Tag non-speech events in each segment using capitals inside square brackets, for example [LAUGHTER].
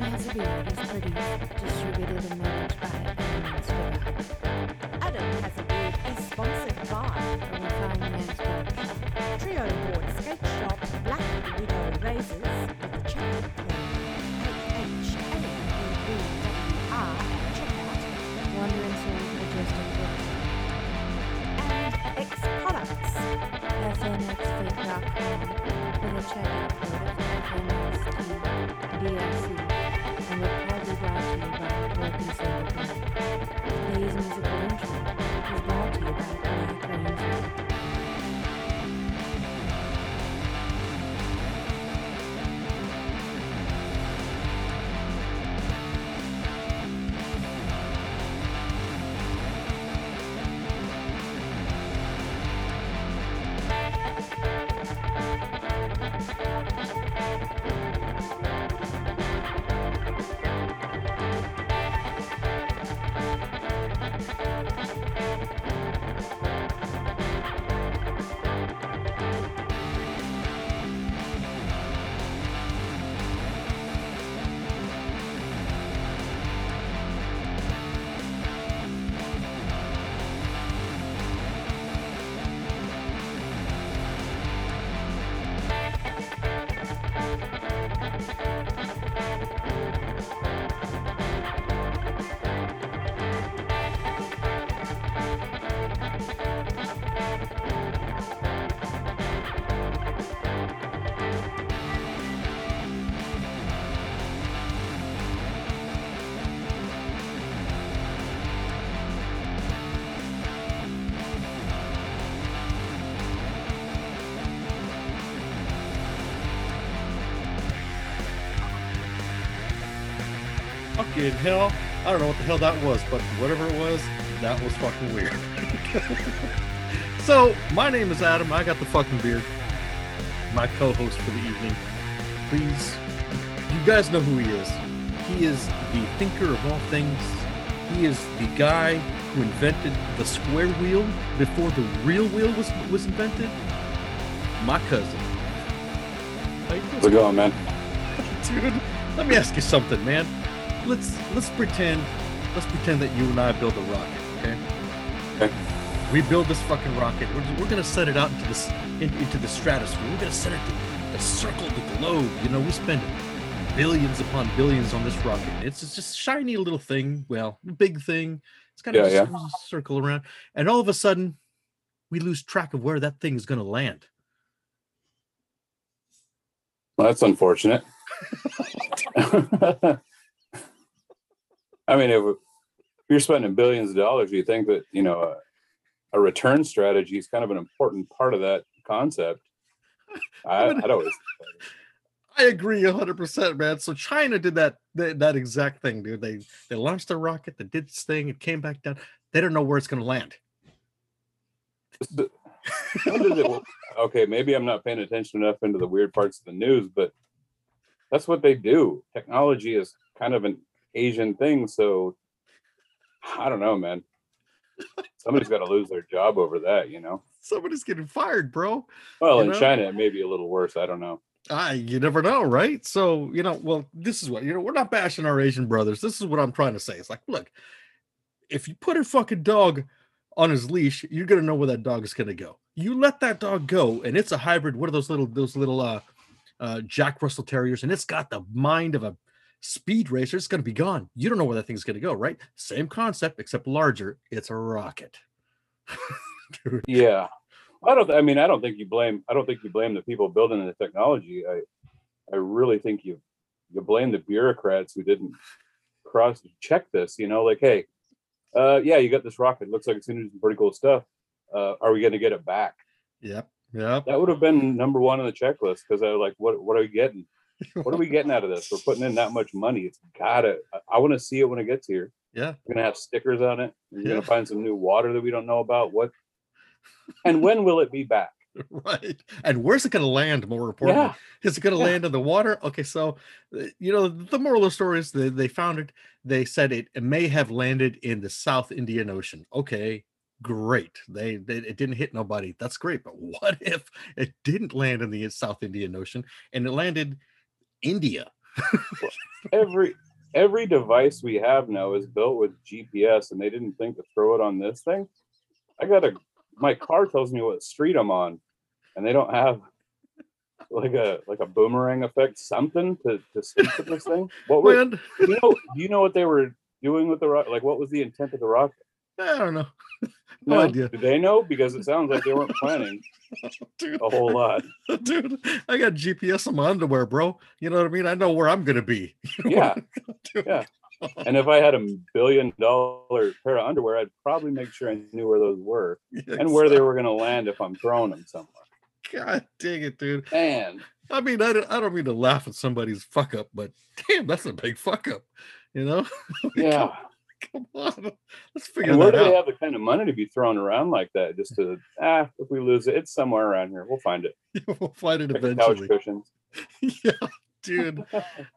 Adam Has a Beard is produced, distributed, and managed by Aaron Adam Has a Beard is sponsored by The Refined Man's. Trejo Skate Shop, Black Widow Razors, the checkout code HHAEWR at checkout, Wonder and Soul Majestic Books. and X Products. Checkout code Fucking hell. I don't know what the hell that was, but whatever it was, that was fucking weird. [LAUGHS] so, my name is Adam. I got the fucking beard. My co host for the evening. Please, you guys know who he is. He is the thinker of all things. He is the guy who invented the square wheel before the real wheel was, was invented. My cousin. How you doing? How's it going, man? [LAUGHS] dude let me ask you something man let's let's pretend let's pretend that you and i build a rocket okay? Okay. we build this fucking rocket. We're, we're gonna set it out into this in, into the stratosphere. We're gonna set it to, to circle the globe you know? We spend billions upon billions on this rocket. It's, it's just shiny little thing well big thing. It's kind of Yeah, just circle around. And all of a sudden we lose track of where that thing is gonna land. Well, that's unfortunate. [LAUGHS] [LAUGHS] I mean, if, you're spending billions of dollars, you think that you know a, a return strategy is kind of an important part of that concept. [LAUGHS] I, I mean- I'd always I agree hundred percent, man. So China did that, that that exact thing, dude. They they launched a rocket that did its thing, it came back down. They don't know where it's gonna land. when does it, [LAUGHS] okay, maybe I'm not paying attention enough into the weird parts of the news, but that's what they do. Technology is kind of an Asian thing, so [SIGHS] I don't know, man. Somebody's got to lose their job over that, you know. Somebody's getting fired, bro. Well, You in know? China, it may be a little worse. I don't know. Ah, you never know, right? So, you know, well, this is what you know, we're not bashing our Asian brothers. This is what I'm trying to say. It's like, look, if you put a fucking dog on his leash, you're gonna know where that dog is gonna go. You let that dog go, and it's a hybrid. What are those little those little uh uh Jack Russell Terriers, and it's got the mind of a speed racer. It's gonna be gone. You don't know where that thing's gonna go, right? Same concept, except larger. It's a rocket. [LAUGHS] Yeah, I don't. I mean, I don't think you blame. I don't think you blame the people building the technology. I, I really think you, you blame the bureaucrats who didn't cross check this. You know, like, hey, uh, yeah, you got this rocket. Looks like it's gonna do some pretty cool stuff. Uh, are we gonna get it back? Yep. Yep. That would have been number one on the checklist because I was like, what, what are we getting? What are we getting out of this? We're putting in that much money. It's gotta. I, I want to see it when it gets here. Yeah. We're gonna have stickers on it. We're Yeah. gonna find some new water that we don't know about. What? [LAUGHS] And when will it be back? Right. And where's it going to land? More importantly, Yeah. is it going to Yeah. land in the water? Okay. So, uh, you know, the moral of the story is they, they found it. They said it, it may have landed in the South Indian Ocean. Okay. Great. They, they it didn't hit nobody. That's great. But [LAUGHS] what if it didn't land in the South Indian Ocean and it landed India? every every device we have now is built with GPS, and they didn't think to throw it on this thing. I got a my car tells me what street I'm on, and they don't have like a like a boomerang effect, something to to stick with this thing. What were Man, you know? Do you know what they were doing with the rocket? Like, what was the intent of the rocket? I don't know. No idea. Do they know? Because it sounds like they weren't planning [LAUGHS] Dude, a whole lot. dude, I got GPS on my underwear, bro. You know what I mean? I know where I'm gonna be. [LAUGHS] You know Yeah. what I'm? Yeah. And if I had a billion dollar pair of underwear, I'd probably make sure I knew where those were Yeah, and where they were going to land if I'm throwing them somewhere. God dang it, dude. Man, I mean, I don't, I don't mean to laugh at somebody's fuck up, but damn, that's a big fuck up. You know? [LAUGHS] yeah. [LAUGHS] Come on. Let's figure And where that do they have the kind of money to be thrown around like that? Just to ah, if we lose it, it's somewhere around here. We'll find it. [LAUGHS] we'll find it Like the couch eventually. [LAUGHS] cushions. yeah, dude.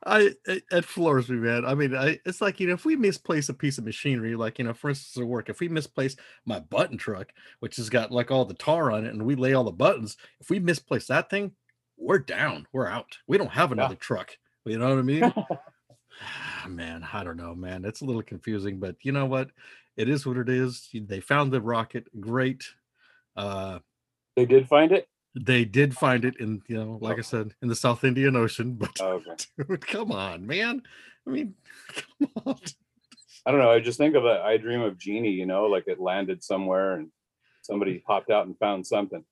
I it, it floors me, man. I mean, I it's like you know, if we misplace a piece of machinery, like you know, for instance, at work, if we misplace my button truck, which has got like all the tar on it, and we lay all the buttons, if we misplace that thing, we're down, we're out. We don't have another truck. You know what I mean? Ah, man, I don't know, man. It's a little confusing, but you know what? It is what it is. They found the rocket. Great. Uh They did find it. they did find it in, you know, like I said, in the South Indian Ocean, but Oh, okay. [LAUGHS] dude, come on, man. I mean, [LAUGHS] come on. I don't know. I just think of that. I dream of Genie. You know, like it landed somewhere and somebody popped out and found something.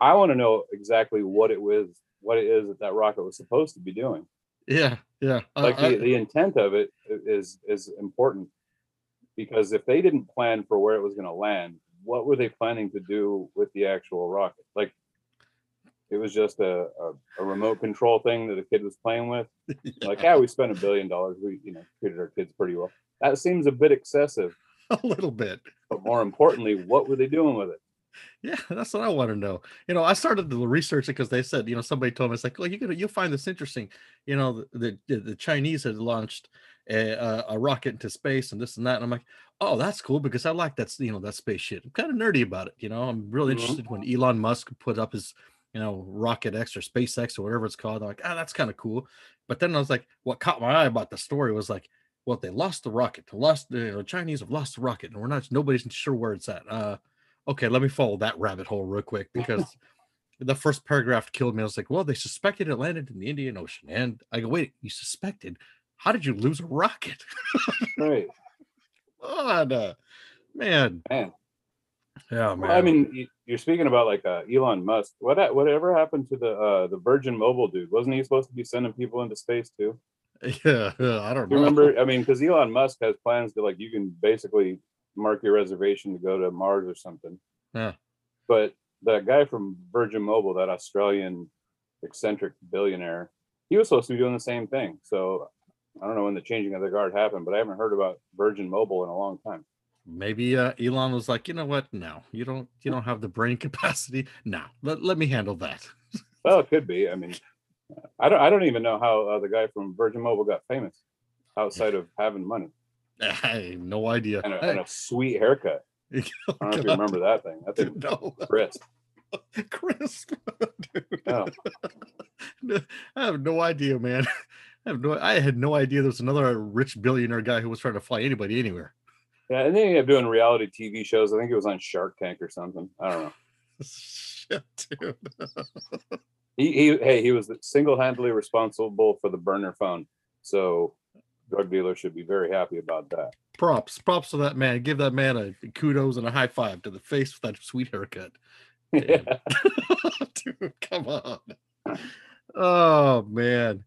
I want to know exactly what it was, what it is that that rocket was supposed to be doing. Yeah, yeah. Like I- the, the intent of it is is important because if they didn't plan for where it was going to land what were they planning to do with the actual rocket? Like it was just a, a, a remote control thing that a kid was playing with. [LAUGHS] Like yeah we spent a billion dollars. We you know treated our kids pretty well. That seems a bit excessive. [LAUGHS] A little bit. but more importantly what were they doing with it Yeah, that's what I want to know. You know, I started to research it because they said, you know, somebody told me it's like, well, you're gonna you'll find this interesting. You know, the the, the Chinese had launched a, a a rocket into space and this and that, and I'm like, oh, that's cool because I like that you know that space shit. I'm kind of nerdy about it. You know, I'm really Mhm. interested when Elon Musk put up his you know Rocket X or SpaceX or whatever it's called. I'm like, ah, that's kind of cool. But then I was like, what caught my eye about the story was like, well, they lost the rocket. They lost the you know, Chinese have lost the rocket, and we're not nobody's sure where it's at. Uh, okay, let me follow that rabbit hole real quick [LAUGHS] because the first paragraph killed me. I was like, well, they suspected it landed in the Indian Ocean. And I go, wait, you suspected? How did you lose a rocket? [LAUGHS] right God, uh, man. man Yeah, man. Well, I mean, you're speaking about like uh, Elon Musk. What whatever happened to the uh, the Virgin Mobile dude? Wasn't he supposed to be sending people into space too? [LAUGHS] yeah, I don't Do remember? I mean, because Elon Musk has plans to like you can basically mark your reservation to go to Mars or something. Yeah. But that guy from Virgin Mobile, that Australian eccentric billionaire, he was supposed to be doing the same thing. So I don't know when the changing of the guard happened, but I haven't heard about Virgin Mobile in a long time. Maybe uh, Elon was like, you know what? No, you don't. You don't have the brain [LAUGHS] capacity. No, let, let me handle that. [LAUGHS] Well, it could be. I mean, I don't. I don't even know how uh, the guy from Virgin Mobile got famous outside of having money [LAUGHS] I have no idea. and a, and a sweet haircut. [LAUGHS] Oh, I don't know if you remember that thing. That thing [LAUGHS] no, crisp. crisp. Dude. Oh. I have no idea, man. I have no. I had no idea there was another rich billionaire guy who was trying to fly anybody anywhere. Yeah, and then he ended up doing reality TV shows. I think it was on Shark Tank or something. I don't know. Shit, dude. He, he hey, he was single-handedly responsible for the burner phone. So drug dealers should be very happy about that. Props, props to that man. Give that man a kudos and a high five to the face with that sweet haircut. Yeah. [LAUGHS] [LAUGHS] Dude, come on. Oh man.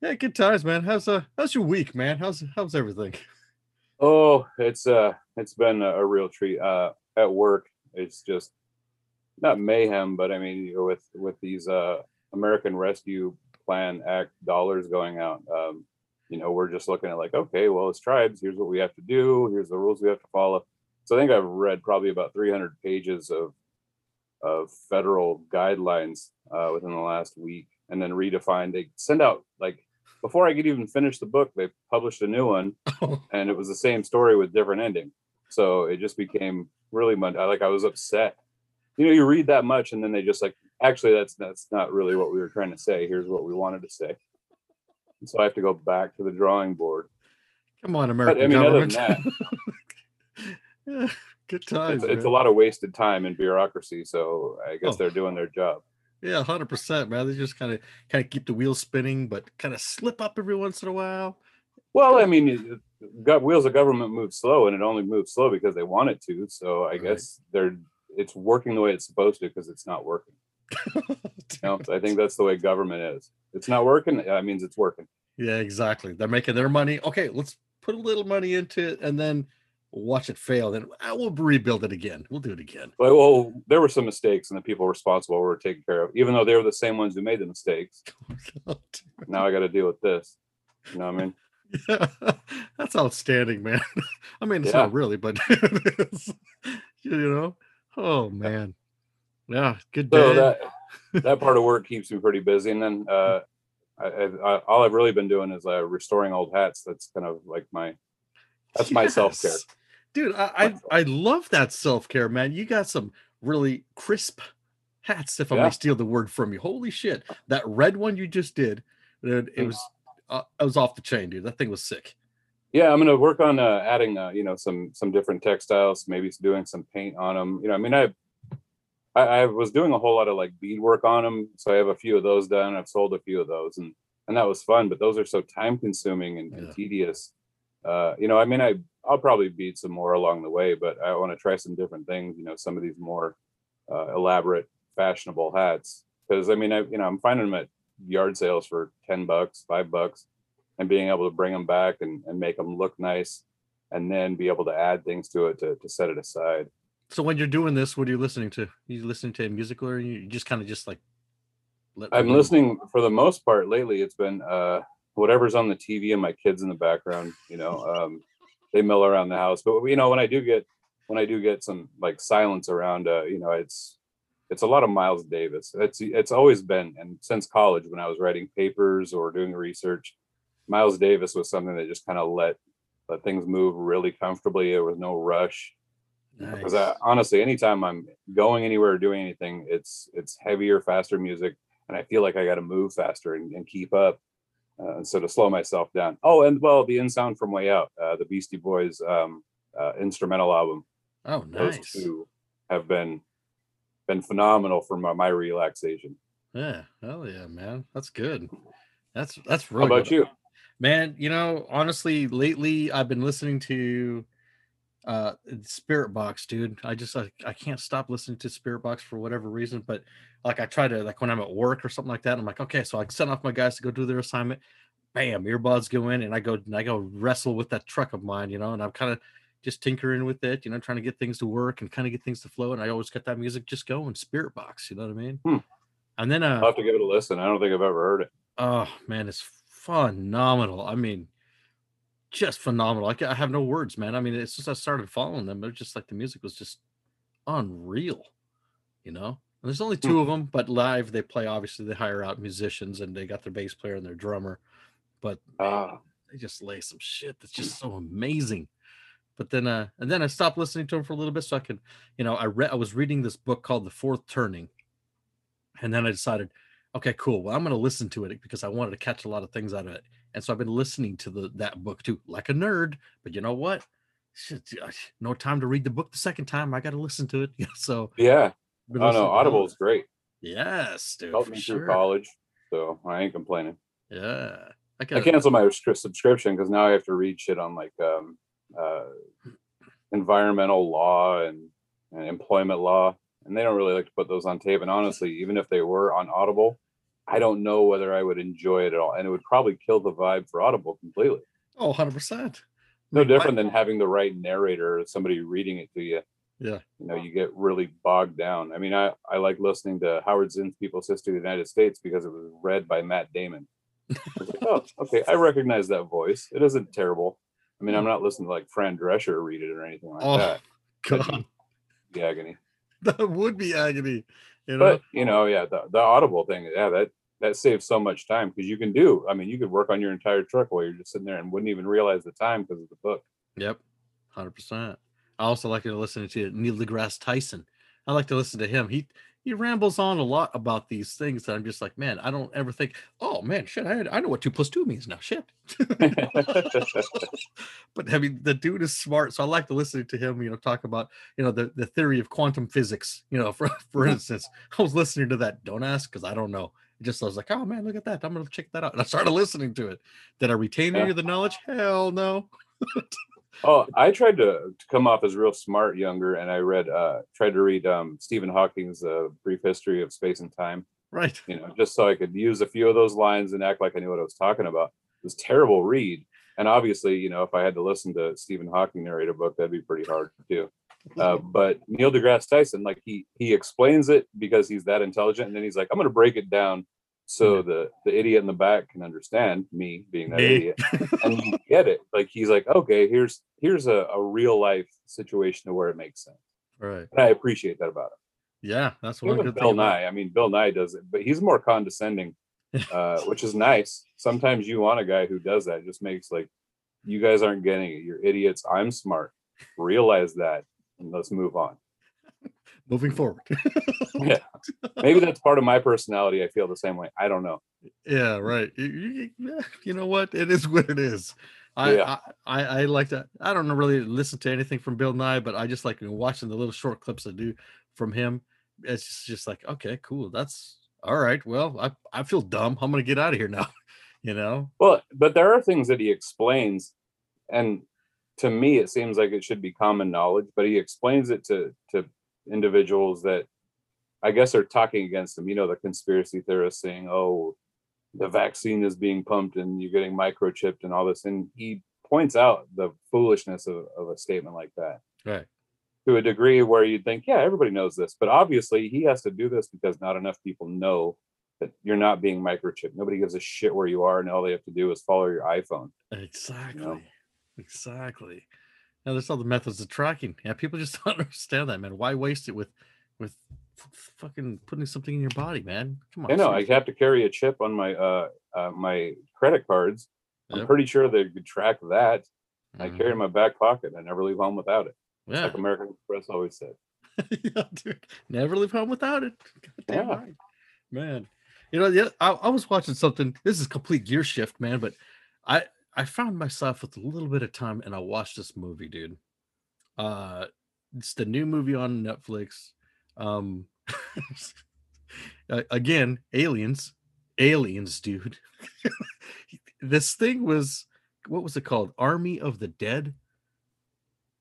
Yeah, good times, man. How's uh how's your week, man? How's how's everything? Oh, it's uh it's been a, a real treat. Uh at work, it's just not mayhem, but I mean you know, with with these uh American Rescue Plan Act dollars going out, um, you know, we're just looking at like, okay, well, as tribes, here's what we have to do, here's the rules we have to follow. So I think I've read probably about 300 pages of of federal guidelines uh, within the last week, and then redefined. They send out like before I could even finish the book, they published a new one [LAUGHS] and it was the same story with different ending. So it just became really much like I was upset. You know, you read that much and then they just like, actually, that's that's not really what we were trying to say. Here's what we wanted to say. So I have to go back to the drawing board. Come on, But American I mean, other than that, [LAUGHS] Yeah, Good times. it's, it's a lot of wasted time in bureaucracy. So I guess Oh. they're doing their job. Yeah, hundred percent, man. They just kind of kind of keep the wheels spinning, but kind of slip up every once in a while. Well, I mean, got wheels of government move slow, and it only moves slow because they want it to. So I Right. guess they're it's working the way it's supposed to because it's not working. [LAUGHS] Know, I think that's the way government is. It's not working. That means it's working. Yeah, exactly. They're making their money. Okay, let's put a little money into it and then watch it fail. Then ah, I will rebuild it again. We'll do it again. But well, there were some mistakes, and the people responsible were taken care of, even though they were the same ones who made the mistakes. [LAUGHS] Oh, now I got to deal with this. You know what I mean? yeah, [LAUGHS] that's outstanding, man. I mean, it's Yeah. not really, but you know, oh man, yeah, good day. So that [LAUGHS] that part of work keeps me pretty busy, and then uh, I, I, I, all I've really been doing is uh, restoring old hats. That's kind of like my that's my self-care. Dude. I, I I love that self care, man. You got some really crisp hats. If I Yeah. may steal the word from you, holy shit! That red one you just did, dude, it Mm. was uh, it was off the chain, dude. That thing was sick. Yeah, I'm gonna work on uh, adding, uh, you know, some some different textiles, maybe doing some paint on them. You know, I mean, I, I I was doing a whole lot of like bead work on them, so I have a few of those done. I've sold a few of those, and and that was fun. But those are so time consuming and, and tedious. Uh, you know, I mean, I I'll probably bead some more along the way, but I want to try some different things. You know, some of these more uh, elaborate, fashionable hats, because I mean, I you know, I'm finding them at yard sales for ten bucks, five bucks and being able to bring them back and, and make them look nice and then be able to add things to it to, to set it aside So when you're doing this, what are you listening to? you listening to music or you just kind of just like? let i'm listening for the most part lately it's been uh whatever's on the tv and my kids in the background you know um they mill around the house but you know when i do get when i do get some like silence around uh you know it's it's a lot of miles davis it's it's always been and since college when i was writing papers or doing research miles davis was something that just kind of let let things move really comfortably there was no rush because Nice. Honestly anytime i'm going anywhere or doing anything it's it's heavier faster music and i feel like i got to move faster and, and keep up uh, and so to slow myself down oh and well the in sound from way out uh, the beastie boys um, uh, instrumental album oh, nice. those two have been been phenomenal for my, my relaxation Yeah, hell yeah, man. That's good. That's that's how about good. you Man, you know, honestly, lately I've been listening to uh Spirit Box, dude. I just I, I can't stop listening to Spirit Box for whatever reason, but like I try to like when I'm at work or something like that, I'm like, okay, so I send off my guys to go do their assignment. Bam, earbuds go in and I go and I go wrestle with that truck of mine, you know, and I'm kind of just tinkering with it, you know, trying to get things to work and kind of get things to flow. And I always get that music just going, Spirit Box, you know what I mean? Hmm. And then uh i'll have to give it a listen i don't think i've ever heard it Oh man, it's phenomenal. I mean, just phenomenal. I, I have no words, man. I mean, it's just I started following them, but it's just like the music was just unreal, you know. And there's only two of them, but live they play. Obviously, they hire out musicians and they got their bass player and their drummer, but ah they just lay some shit that's just so amazing. But then, uh, and then I stopped listening to them for a little bit so I could, you know, I read, I was reading this book called The Fourth Turning, and then I decided, okay, cool. Well, I'm going to listen to it because I wanted to catch a lot of things out of it, and so I've been listening to the that book too, like a nerd. But you know what? Shit, no time to read the book the second time. I got to listen to it. [LAUGHS] so, yeah oh no audible is great. Yes, dude. helped me sure. through college so i ain't complaining Yeah, I, got. I canceled my subscription because now I have to read shit on like um, uh, environmental law and, and employment law, and they don't really like to put those on tape. And honestly, even if they were on Audible, I don't know whether I would enjoy it at all, and it would probably kill the vibe for Audible completely. Oh, 100 percent. No different than having the right narrator or somebody reading it to you. Yeah. You know, you get really bogged down. I mean, I, I like listening to Howard Zinn's People's History of the United States because it was read by Matt Damon. Oh, okay. I recognize that voice. It isn't terrible. I mean, I'm not listening to like Fran Drescher read it or anything like Oh, that. God, The agony. that would be agony. You know, But you know, yeah, the, the audible thing, yeah, that that saves so much time because you can do. I mean, you could work on your entire truck while you're just sitting there and wouldn't even realize the time because of the book. Yep, hundred percent. I also like to listen to Neil deGrasse Tyson. I like to listen to him. He he rambles on a lot about these things that I'm just like, man, I don't ever think, oh man, shit, I, I know what two plus two means now. Shit. [LAUGHS] [LAUGHS] but I mean, the dude is smart, so I like to listen to him. You know, talk about you know the, the theory of quantum physics. You know, [LAUGHS] for for instance, I was listening to that. Don't ask because I don't know. It just I was like, oh man, look at that. I'm gonna check that out. And I started listening to it. Did I retain any of the knowledge? Hell no. Oh, I tried to, to come off as real smart younger, and I read, uh, tried to read um, Stephen Hawking's uh, Brief History of Space and Time. Right. You know, just so I could use a few of those lines and act like I knew what I was talking about. It was a terrible read, and obviously, you know, if I had to listen to Stephen Hawking narrate a book, that'd be pretty hard to do. Uh, [LAUGHS] but Neil deGrasse Tyson, like he he explains it because he's that intelligent, and then he's like, I'm going to break it down so the the idiot in the back can understand me being that Me. idiot and you [LAUGHS] get it. Like he's like okay here's here's a, a real life situation to where it makes sense. Right. and i appreciate that about him. Yeah, that's one even good bill thing. nye i mean bill nye does it but he's more condescending [LAUGHS] uh which is nice. Sometimes you want a guy who does that It just makes like you guys aren't getting it. You're idiots. I'm smart. Realize that and let's move on Moving forward. [LAUGHS] yeah maybe that's part of my personality i feel the same way i don't know Yeah, right. You, you- [LAUGHS] know what? It is what it is. I, Yeah. I, I I like to. I don't really listen to anything from Bill Nye, but I just like watching the little short clips I do from him. It's just, just like, okay, cool. That's all right. Well, I I feel dumb. I'm gonna get out of here now. [LAUGHS] You know. Well, but there are things that he explains, and to me, it seems like it should be common knowledge. But he explains it to to individuals that I guess are talking against them. You know, the conspiracy theorists saying, "Oh, the vaccine is being pumped and you're getting microchipped and all this," and he points out the foolishness of, of a statement like that Right. to a degree where you'd think, yeah, everybody knows this, but obviously he has to do this because not enough people know that you're not being microchipped. Nobody gives a shit where you are, and all they have to do is follow your iPhone. Exactly. Exactly. Now there's all the methods of tracking. Yeah, people just [LAUGHS] don't understand that, man. Why waste it with with fucking putting something in your body, man? Come on. I know I have to carry a chip on my uh, uh my credit cards. I'm pretty sure they could track that. I Mhm. carry it in my back pocket. I never leave home without it. Yeah. like American Express always said. [LAUGHS] yeah, dude. Never leave home without it. Yeah. right. Man. You know, yeah, I, I was watching something. This is complete gear shift, man, but I I found myself with a little bit of time and I watched this movie, dude. Uh it's the new movie on Netflix. Um [LAUGHS] again, aliens. Aliens, dude. [LAUGHS] this thing was what was it called? Army of the Dead.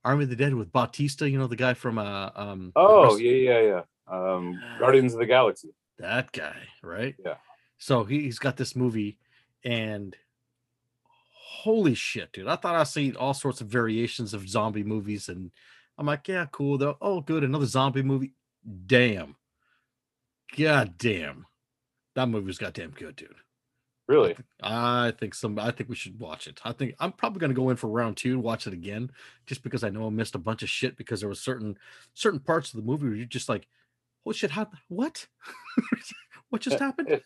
Army of the Dead with Bautista, you know, the guy from uh um Oh yeah, yeah, yeah. Um, Guardians of the Galaxy. that guy, right? Yeah. So he, he's got this movie, and holy shit, dude! I thought I'd seen all sorts of variations of zombie movies, and I'm like, yeah, cool. Though, oh, good, another zombie movie. Damn, god damn, that movie was goddamn good, dude. Really? I think some. I think we should watch it. I think I'm probably gonna go in for round two and watch it again, just because I know I missed a bunch of shit because there was certain certain parts of the movie where you're just like, oh shit, how what? [LAUGHS] what just [LAUGHS] happened?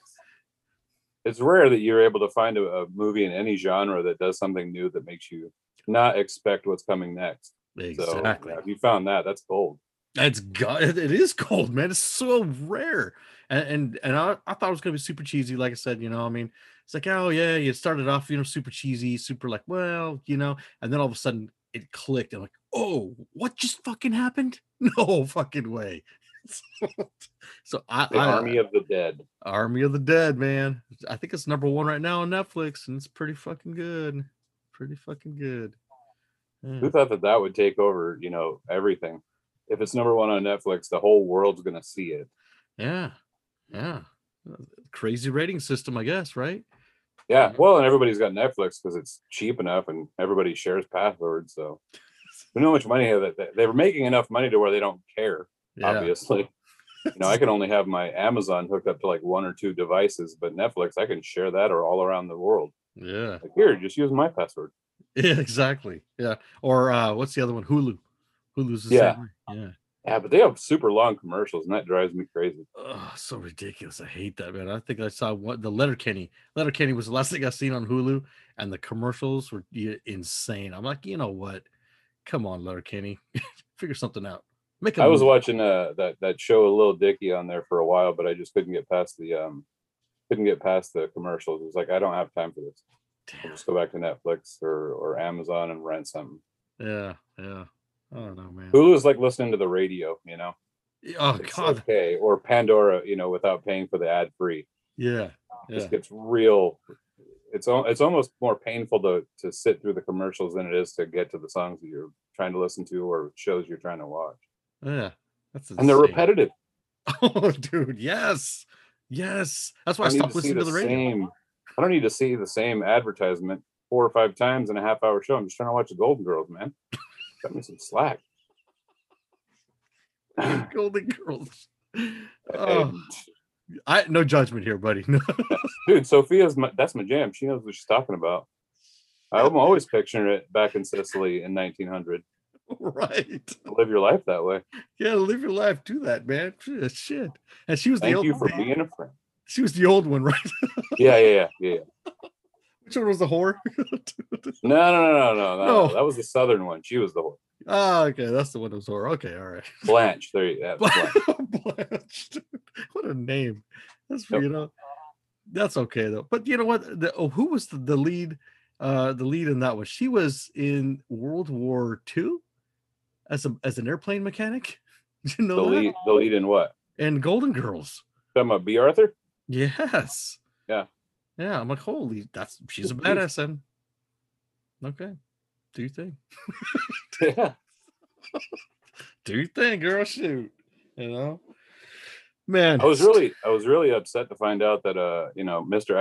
It's, it's rare that you're able to find a, a movie in any genre that does something new that makes you not expect what's coming next. So yeah, if you found that, that's gold. That's god. It it is cold, man. It's so rare, and and, and I, I thought it was gonna be super cheesy. Like I said, you know, I mean, it's like, oh yeah, you started off, you know, super cheesy, super like, well, you know, and then all of a sudden it clicked, and like, oh, what just fucking happened? [LAUGHS] No fucking way. [LAUGHS] so I, The I Army of the Dead. Army of the Dead, man. I think it's number one right now on Netflix, and it's pretty fucking good. Pretty fucking good. Yeah. Who thought that that would take over? You know everything. If it's number one on Netflix, the whole world's gonna see it. Yeah. Yeah. Crazy rating system, I guess, right? Yeah. Well, and everybody's got Netflix because it's cheap enough, and everybody shares passwords. So [LAUGHS] we know how much money that they were making enough money to where they don't care. Yeah. Obviously, you know, I can only have my Amazon hooked up to like one or two devices, but Netflix, I can share that or all around the world. Yeah. Like here, just use my password. [LAUGHS] Yeah, exactly. Yeah. Or uh what's the other one? Hulu. Hulu's the Yeah. Yeah. Yeah, but they have super long commercials, and that drives me crazy. Oh, so ridiculous. I hate that, man. I think I saw what the Letterkenny. Letter Kenny was the last [LAUGHS] thing I seen on Hulu, and the commercials were insane. I'm like, you know what? Come on, Letterkenny. [LAUGHS] Figure something out. Make a I was movie. watching uh that that show a Lil Dicky on there for a while, but I just couldn't get past the um couldn't get past the commercials. It was like I don't have time for this. I'll just go back to Netflix or or Amazon and rent something. Yeah, yeah. I don't know, man. Hulu's like listening to the radio, you know. Oh It's God. okay. Or Pandora, you know, without paying for the ad free. Yeah. Yeah. Just gets real. It's it's almost more painful to to sit through the commercials than it is to get to the songs that you're trying to listen to or shows you're trying to watch. Yeah. That's And they're repetitive. [LAUGHS] Oh, dude. Yes. Yes. That's why I, I stopped to listening to the the radio. same. I don't need to see the same advertisement four or five times in a half hour show. I'm just trying to watch the Golden Girls, man. Cut me some slack. [LAUGHS] Golden Girls. [LAUGHS] Oh, I no judgment here, buddy. No. dude, Sophia's my, that's my jam. She knows what she's talking about. I'm always picturing it back in Sicily in 1900. [LAUGHS] right. Live your life that way. Yeah, live your life. Do that, man. Shit. And she was the Thank old you for one. being a friend. She was the old one, [LAUGHS] right? Yeah, yeah, yeah, yeah. yeah. [LAUGHS] Which one was the whore? No, no, no, no, no, no. That was the southern one. She was the whore. oh, okay. That's the one that was whore. Okay, all right. Blanche. There you go. Blanche. Dude. What a name. That's Yep. you know. That's okay though. But you know what? The, oh, who was the, the lead? Uh, the lead in that one. She was in World War II as a as an airplane mechanic. [LAUGHS] Did you The know that? lead, the lead in what? And Golden Girls. Talking about Bea Arthur? Yes. Yeah. Yeah. I'm like, holy, that's she's a badass then. Okay. Do you think? [LAUGHS] [LAUGHS] Yeah. Do you think, girl. Shoot. You know? Man. I was really, I was really upset to find out that, uh, you know, Mr.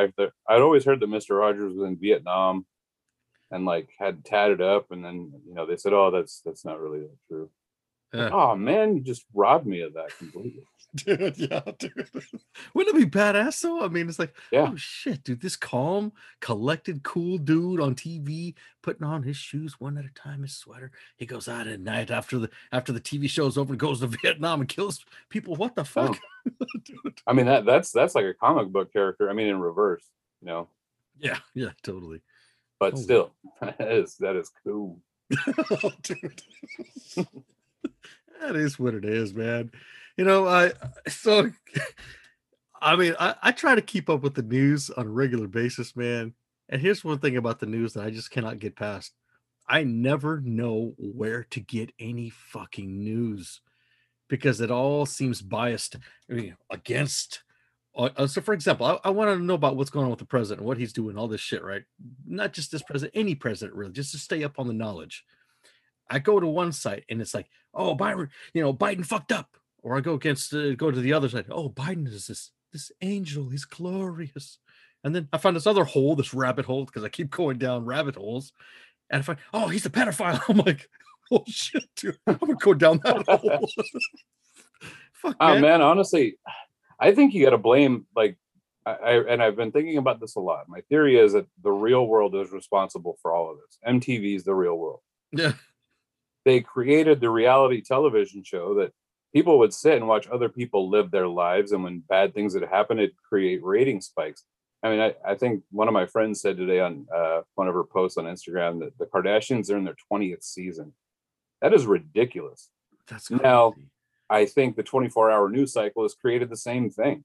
I'd always heard that Mr. Rogers was in Vietnam, and like had tatted up, and then you know they said, oh, that's that's not really that true. Yeah. Oh man, you just robbed me of that completely. [LAUGHS] dude, yeah, dude. Wouldn't it be badass though? I mean, it's like, Yeah. oh shit, dude, this calm, collected, cool dude on TV, putting on his shoes one at a time, his sweater. He goes out at night after the after the TV show's over and goes to [LAUGHS] Vietnam and kills people. What the fuck? [LAUGHS] dude. I mean that that's that's like a comic book character. I mean in reverse, you know, Yeah, yeah, totally. But Oh. still, [LAUGHS] that is that is cool. [LAUGHS] oh, dude. that is what it is, man. You know, I so I mean, I, I try to keep up with the news on a regular basis, man. And here's one thing about the news that I just cannot get past. I never know where to get any fucking news because it all seems biased I mean, against. Uh, uh, so, for example, I, I want to know about what's going on with the president, what he's doing, all this shit, right? Not just this president, any president, really, just to stay up on the knowledge. I go to one site and it's like, oh, Biden, you know, Biden fucked up, or I go against, uh, go to the other side. Oh, Biden is this this angel, he's glorious, and then I find this other hole, this rabbit hole, because I keep going down rabbit holes, and if I find, oh, he's a pedophile. [LAUGHS] I'm like, oh shit, dude, I'm gonna go down that [LAUGHS] hole. [LAUGHS] Fuck, Oh man. man, honestly, I think you got to blame like I, I and I've been thinking about this a lot. My theory is that the real world is responsible for all of this. MTV is the real world. Yeah, They created the reality television show that people would sit and watch other people live their lives, and when bad things would happen, it'd create rating spikes. I mean, I, I think one of my friends said today on uh, one of her posts on Instagram that the Kardashians are in their 20th season. That is ridiculous. that's Now- crazy. I think the 24 hour news cycle has created the same thing.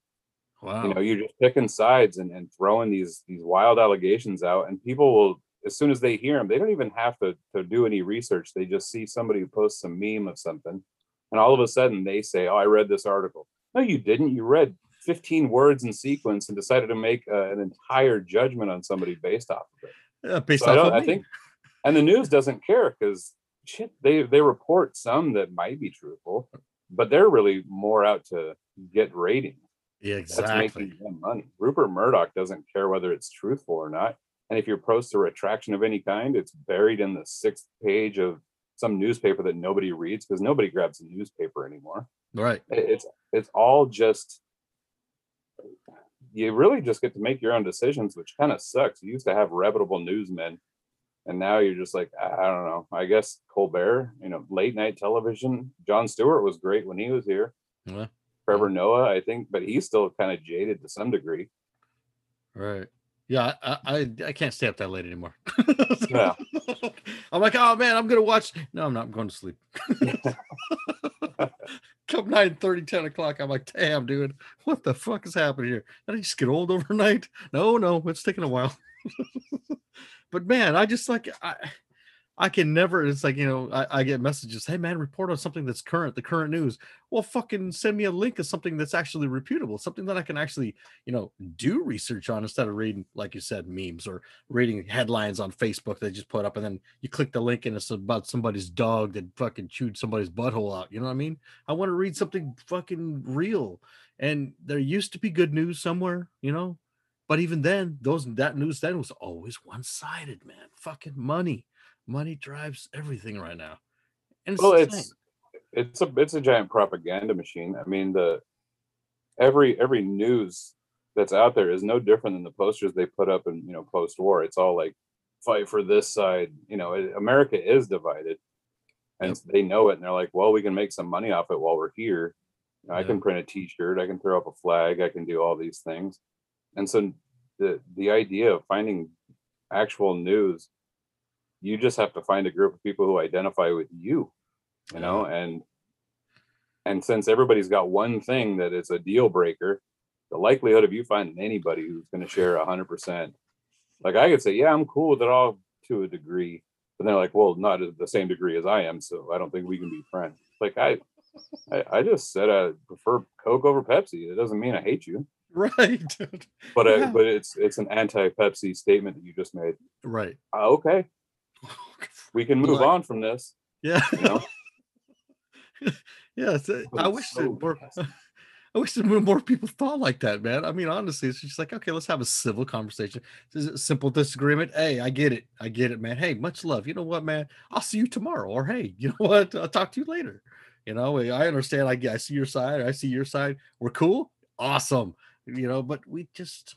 Wow. you know you're just picking sides and, and throwing these these wild allegations out and people will as soon as they hear them they don't even have to, to do any research. They just see somebody who posts some meme of something and all of a sudden they say oh i read this article. No you didn't. You read 15 words in sequence and decided to make uh, an entire judgment on somebody based off of it. Yeah, based So I, off don't, of I think and the news doesn't care because shit they they report some that might be truthful but they're really more out to get ratings yeah, that's making them money. Rupert Murdoch doesn't care whether it's truthful or not. And if you post a retraction of any kind, it's buried in the sixth page of some newspaper that nobody reads because nobody grabs a newspaper anymore. Right. It's it's all just you really just get to make your own decisions, which kind of sucks. You used to have reputable newsmen, and now you're just like, I don't know. I guess Colbert, you know, late night television. Jon Stewart was great when he was here. Yeah. Trevor Noah, I think, but he's still kind of jaded to some degree. Right. Yeah, I, I I can't stay up that late anymore. [LAUGHS] Yeah. I'm like, oh man, I'm gonna watch. No, I'm not. I'm going to sleep. [LAUGHS] Come 9 30, 10 o'clock. I'm like, damn, dude, what the fuck is happening here? Did I just get old overnight? No, no, it's taking a while. [LAUGHS] but man, I just like I I can never. It's like you know, I, I, get messages. Hey man, report on something that's current, the current news. Well, fucking send me a link of something that's actually reputable, something that I can actually you know do research on instead of reading, like you said, memes or reading headlines on Facebook they just put up, and then you click the link and it's about somebody's dog that fucking chewed somebody's butthole out. You know what I mean? I want to read something fucking real. And there used to be good news somewhere, you know, but even then, those that news then was always one sided, man. Fucking money money drives everything right now. And it's well, it's it's a it's a giant propaganda machine. I mean, the every every news that's out there is no different than the posters they put up in you know post war. It's all like fight for this side. You know, America is divided, and yep. they know it, and they're like, well, we can make some money off it while we're here. You know, I can print a T-shirt, I can throw up a flag, I can do all these things, and so the the idea of finding actual news you just have to find a group of people who identify with you you know and and since everybody's got one thing that is a deal breaker the likelihood of you finding anybody who's going to share a 100% like i could say yeah i'm cool with it all to a degree but they're like well not at the same degree as i am so i don't think we can be friends. Like i i, I just said i prefer coke over pepsi. It doesn't mean i hate you [LAUGHS] right but yeah. I, but it's it's an anti-pepsi statement that you just made right uh, okay [LAUGHS] we can move like, on from this. Yeah. You know? [LAUGHS] yeah. I wish so more. I wish that more people thought like that, man. I mean, honestly, it's just like, okay, let's have a civil conversation. This Is it simple disagreement? Hey, I get it. I get it, man. Hey, much love. You know what, man? I'll see you tomorrow. Or hey, you know what? I'll talk to you later. You know, I understand. I, I see your side. I see your side. We're cool. Awesome. You know, but we just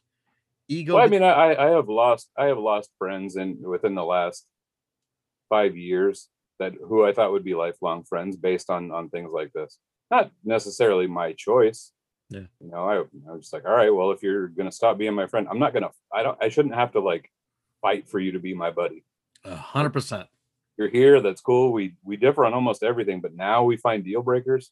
ego. Well, I mean, I I have lost I have lost friends in within the last five years that who I thought would be lifelong friends based on on things like this. Not necessarily my choice. Yeah. You know, I I was just like, all right, well, if you're gonna stop being my friend, I'm not gonna. I don't. I shouldn't have to like fight for you to be my buddy. A hundred percent. You're here. That's cool. We we differ on almost everything, but now we find deal breakers.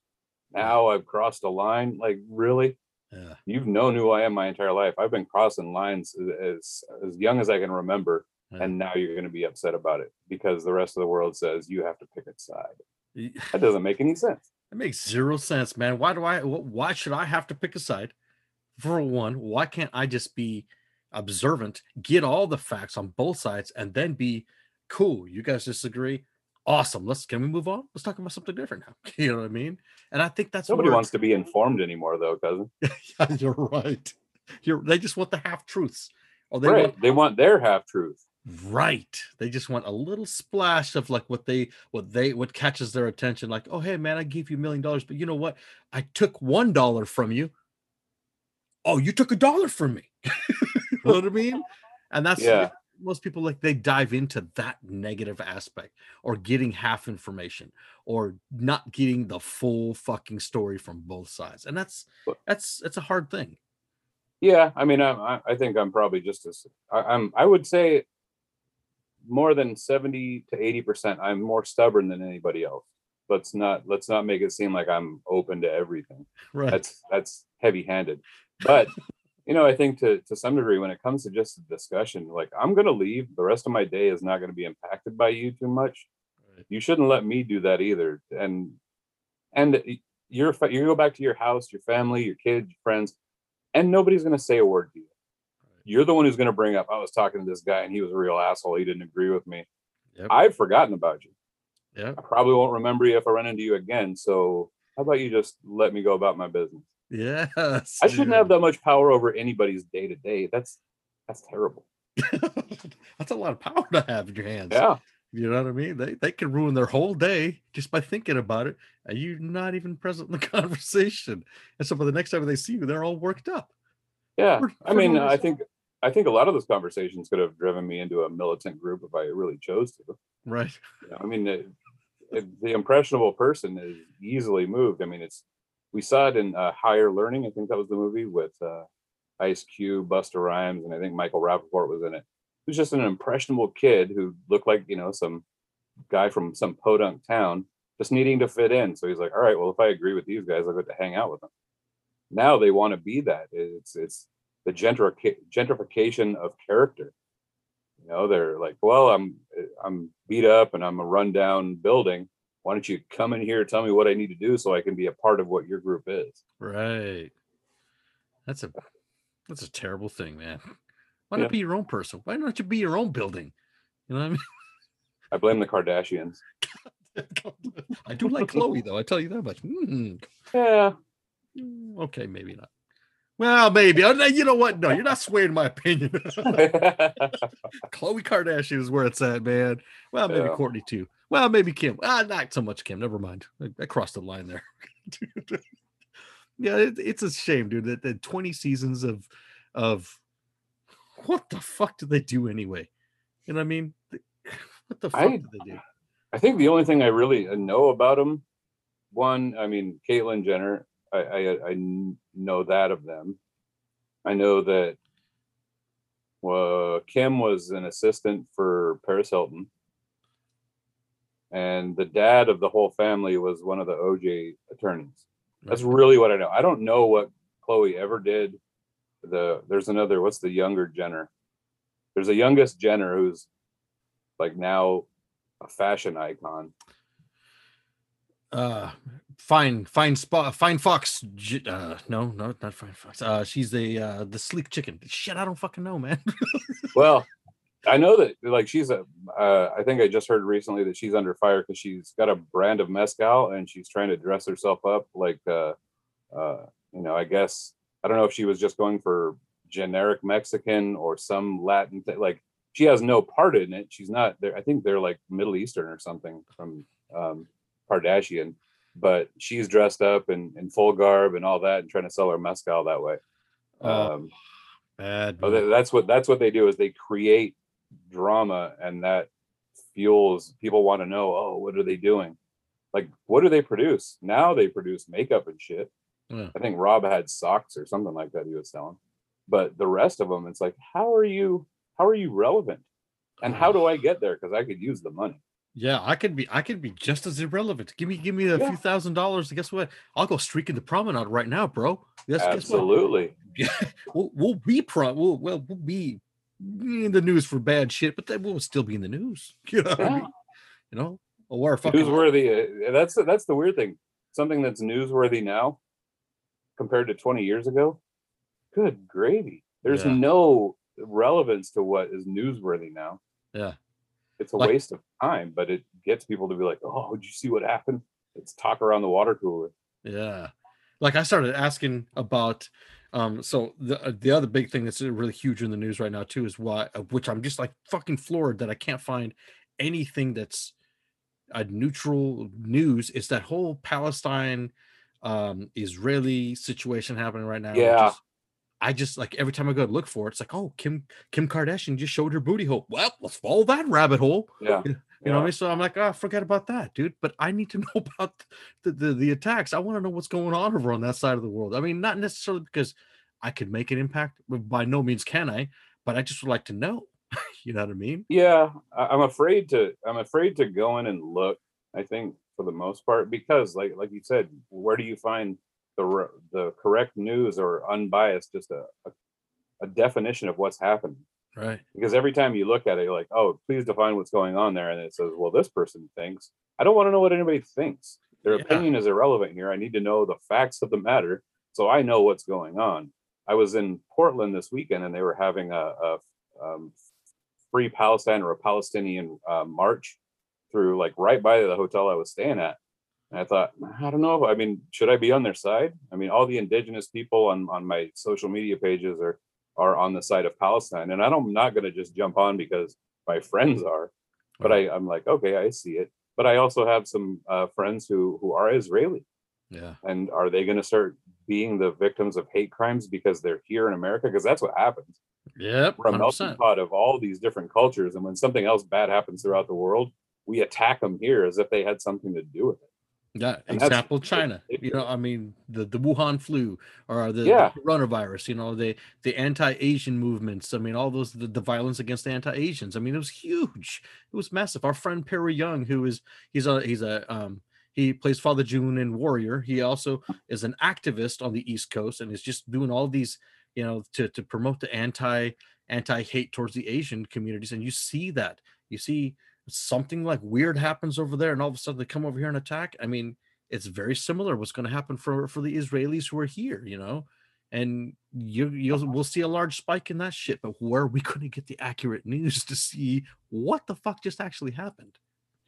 Now I've crossed a line. Like really, yeah. You've known who I am my entire life. I've been crossing lines as as young as I can remember yeah. and now you're going to be upset about it because the rest of the world says you have to pick a side. That doesn't make any sense. It makes zero sense, man. Why do I? Why should I have to pick a side? For one, why can't I just be observant, get all the facts on both sides, and then be cool? You guys disagree? Awesome. Let's can we move on? Let's talk about something different now. [LAUGHS] You know what I mean? And I think that's nobody wants to be informed anymore, though, cousin. [LAUGHS] yeah, you're right. You're they just want the half truths. Or they right. want they want their half truth. Right. They just want a little splash of like what they what they what catches their attention. Like, oh hey man, I gave you a million dollars, but you know what? I took one dollar from you. Oh, you took a dollar from me. [LAUGHS] you know what I mean? And that's yeah. Most people like they dive into that negative aspect or getting half information or not getting the full fucking story from both sides. And that's that's that's a hard thing. Yeah, I mean, I I think I'm probably just as I, I'm. I would say more than 70 to 80 percent i'm more stubborn than anybody else let's not let's not make it seem like i'm open to everything [LAUGHS] right that's that's heavy handed but you know i think to to some degree when it comes to just a discussion like i'm going to leave the rest of my day is not going to be impacted by you too much right. you shouldn't let me do that either and and you're you go back to your house your family your kids your friends and nobody's going to say a word to you you're the one who's going to bring up, I was talking to this guy and he was a real asshole. He didn't agree with me. Yep. I've forgotten about you. Yeah. I probably won't remember you if I run into you again. So how about you just let me go about my business? Yes. I shouldn't have that much power over anybody's day to day. That's that's terrible. [LAUGHS] that's a lot of power to have in your hands. Yeah. You know what I mean? They they can ruin their whole day just by thinking about it, and you're not even present in the [LAUGHS] conversation. And so by the next time they see you, they're all worked up. Yeah, I mean, I think I think a lot of those conversations could have driven me into a militant group if I really chose to. Right. Know, I mean, it, it, the impressionable person is easily moved. I mean, it's we saw it in uh, Higher Learning. I think that was the movie with uh, Ice Cube, Busta Rhymes, and I think Michael Rapaport was in it. He was just an impressionable kid who looked like you know some guy from some podunk town, just needing to fit in. So he's like, all right, well, if I agree with these guys, I'll get to hang out with them. Now they want to be that. It's it's the gentrific- gentrification of character. You know, they're like, well, I'm I'm beat up and I'm a rundown building. Why don't you come in here, tell me what I need to do so I can be a part of what your group is? Right. That's a that's a terrible thing, man. Why Yeah. not be your own person? Why don't you be your own building? You know what I mean? I blame the Kardashians. [LAUGHS] I do like Khloe though. I tell you that much. Hmm. Yeah. Mm, Okay, maybe not. Well, maybe. You know what? No, you're not swaying my opinion. [LAUGHS] Khloe Kardashian is where it's at, man. Well, maybe Yeah. Kourtney too. Well, maybe Kim. Ah, not so much Kim. Never mind. I, I crossed the line there. [LAUGHS] yeah, it, it's a shame, dude. That, that 20 seasons of of what the fuck did they do anyway? You know what I mean? [SIGHS] What the fuck I- did they do? I think the only thing I really know about them, one, I mean, Caitlyn Jenner, I, I, I know that of them. I know that well, Kim was an assistant for Paris Hilton. And the dad of the whole family was one of the OJ attorneys. That's really what I know. I don't know what Khloe ever did. The there's another, what's the younger Jenner? There's a youngest Jenner who's like now a fashion icon. uh fine fine spot fine fox uh no no not fine fox uh she's the uh the sleek chicken shit i don't fucking know man [LAUGHS] Well, I know that like she's a. Uh, I think I just heard recently that she's under fire because she's got a brand of mezcal and she's trying to dress herself up like, uh, uh, you know, I guess I don't know if she was just going for generic Mexican or some Latin thing. Like she has no part in it. She's not there. I think they're like Middle Eastern or something from um, Kardashian, but she's dressed up in, in full garb and all that and trying to sell her mezcal that way. Oh, Um, bad tha- that's what that's what they do is they create drama and that fuels people want to know oh what are they doing? Like what do they produce? Now they produce makeup and shit. Yeah. i think rob had socks or something like that he was selling but the rest of them it's like how are you how are you relevant? And how do i get there? Because i could use the money yeah i could be i could be just as irrelevant. Give me give me a Yeah. few thousand dollars And guess what? I'll go streaking the promenade right now bro. Yes absolutely. [LAUGHS] We'll, we'll be pro we'll, well we'll be in the news for bad shit but then we'll still be in the news [LAUGHS] you know what I mean? you know? Or fucking newsworthy uh, that's that's the weird thing. Something that's newsworthy now compared to 20 years ago? Good gravy. There's Yeah. no relevance to what is newsworthy now. Yeah it's a Like- waste of time but it gets people to be like oh did you see what happened it's talk around the water cooler Yeah. Like I started asking about um so the uh, the other big thing that's really huge in the news right now too is why uh, which I'm just like fucking floored that I can't find anything that's a neutral news is that whole Palestine um Israeli situation happening right now. Yeah. I just like every time I go to look for it, it's like, oh, Kim Kim Kardashian just showed her booty hole. Well, let's follow that rabbit hole. yeah You know what I mean? So I'm like, oh, forget about that, dude. But I need to [LAUGHS] know about the, the, the attacks. I want to know what's going on over on that side of the world. I mean, not necessarily because I could make an impact, but by no means can I, but I just would like to know. [LAUGHS] you know what I mean? yeah i'm afraid to i'm afraid to go in and look i think for the most part because like like you said where do you find the the correct news or unbiased just a, a, a definition of what's happening. Right. because every time you look at it you're like oh please define what's going on there and it says well this person thinks. I don't want to know what anybody thinks. Their Yeah. opinion is irrelevant here. I need to know the facts of the matter so i know what's going on. I was in portland this weekend and they were having a, a um, free palestine or a palestinian uh, march through like right by the hotel i was staying at and i thought i don't know i mean should i be on their side i mean all the indigenous people on on my social media pages are are on the side of Palestine. And I don't, I'm not going to just jump on because my friends are, but I, I'm like, okay, I see it. But I also have some uh, friends who who are Israeli, Yeah. and are they going to start being the victims of hate crimes because they're here in America? Because that's what happens. Yep. We're a melting pot of all these different cultures, and when something else bad happens throughout the world, we attack them here as if they had something to do with it. Yeah. And Example China. You know. I mean, the, the Wuhan flu or the, the coronavirus, you know, the the anti-Asian movements. I mean, all those the, the violence against the anti-Asians. I mean, it was huge. It was massive. Our friend Perry Yung, who is he's a he's a um he plays Father Jun in Warrior. He also is an activist on the East Coast and is just doing all these, you know, to to promote the anti anti hate towards the Asian communities. And you see that you see something like weird happens over there, and all of a sudden they come over here and attack. I mean, it's very similar what's going to happen for for the Israelis who are here, you know. And you you'll we'll see a large spike in that shit, but where are we [LAUGHS] going to get the accurate news to see what the fuck just actually happened?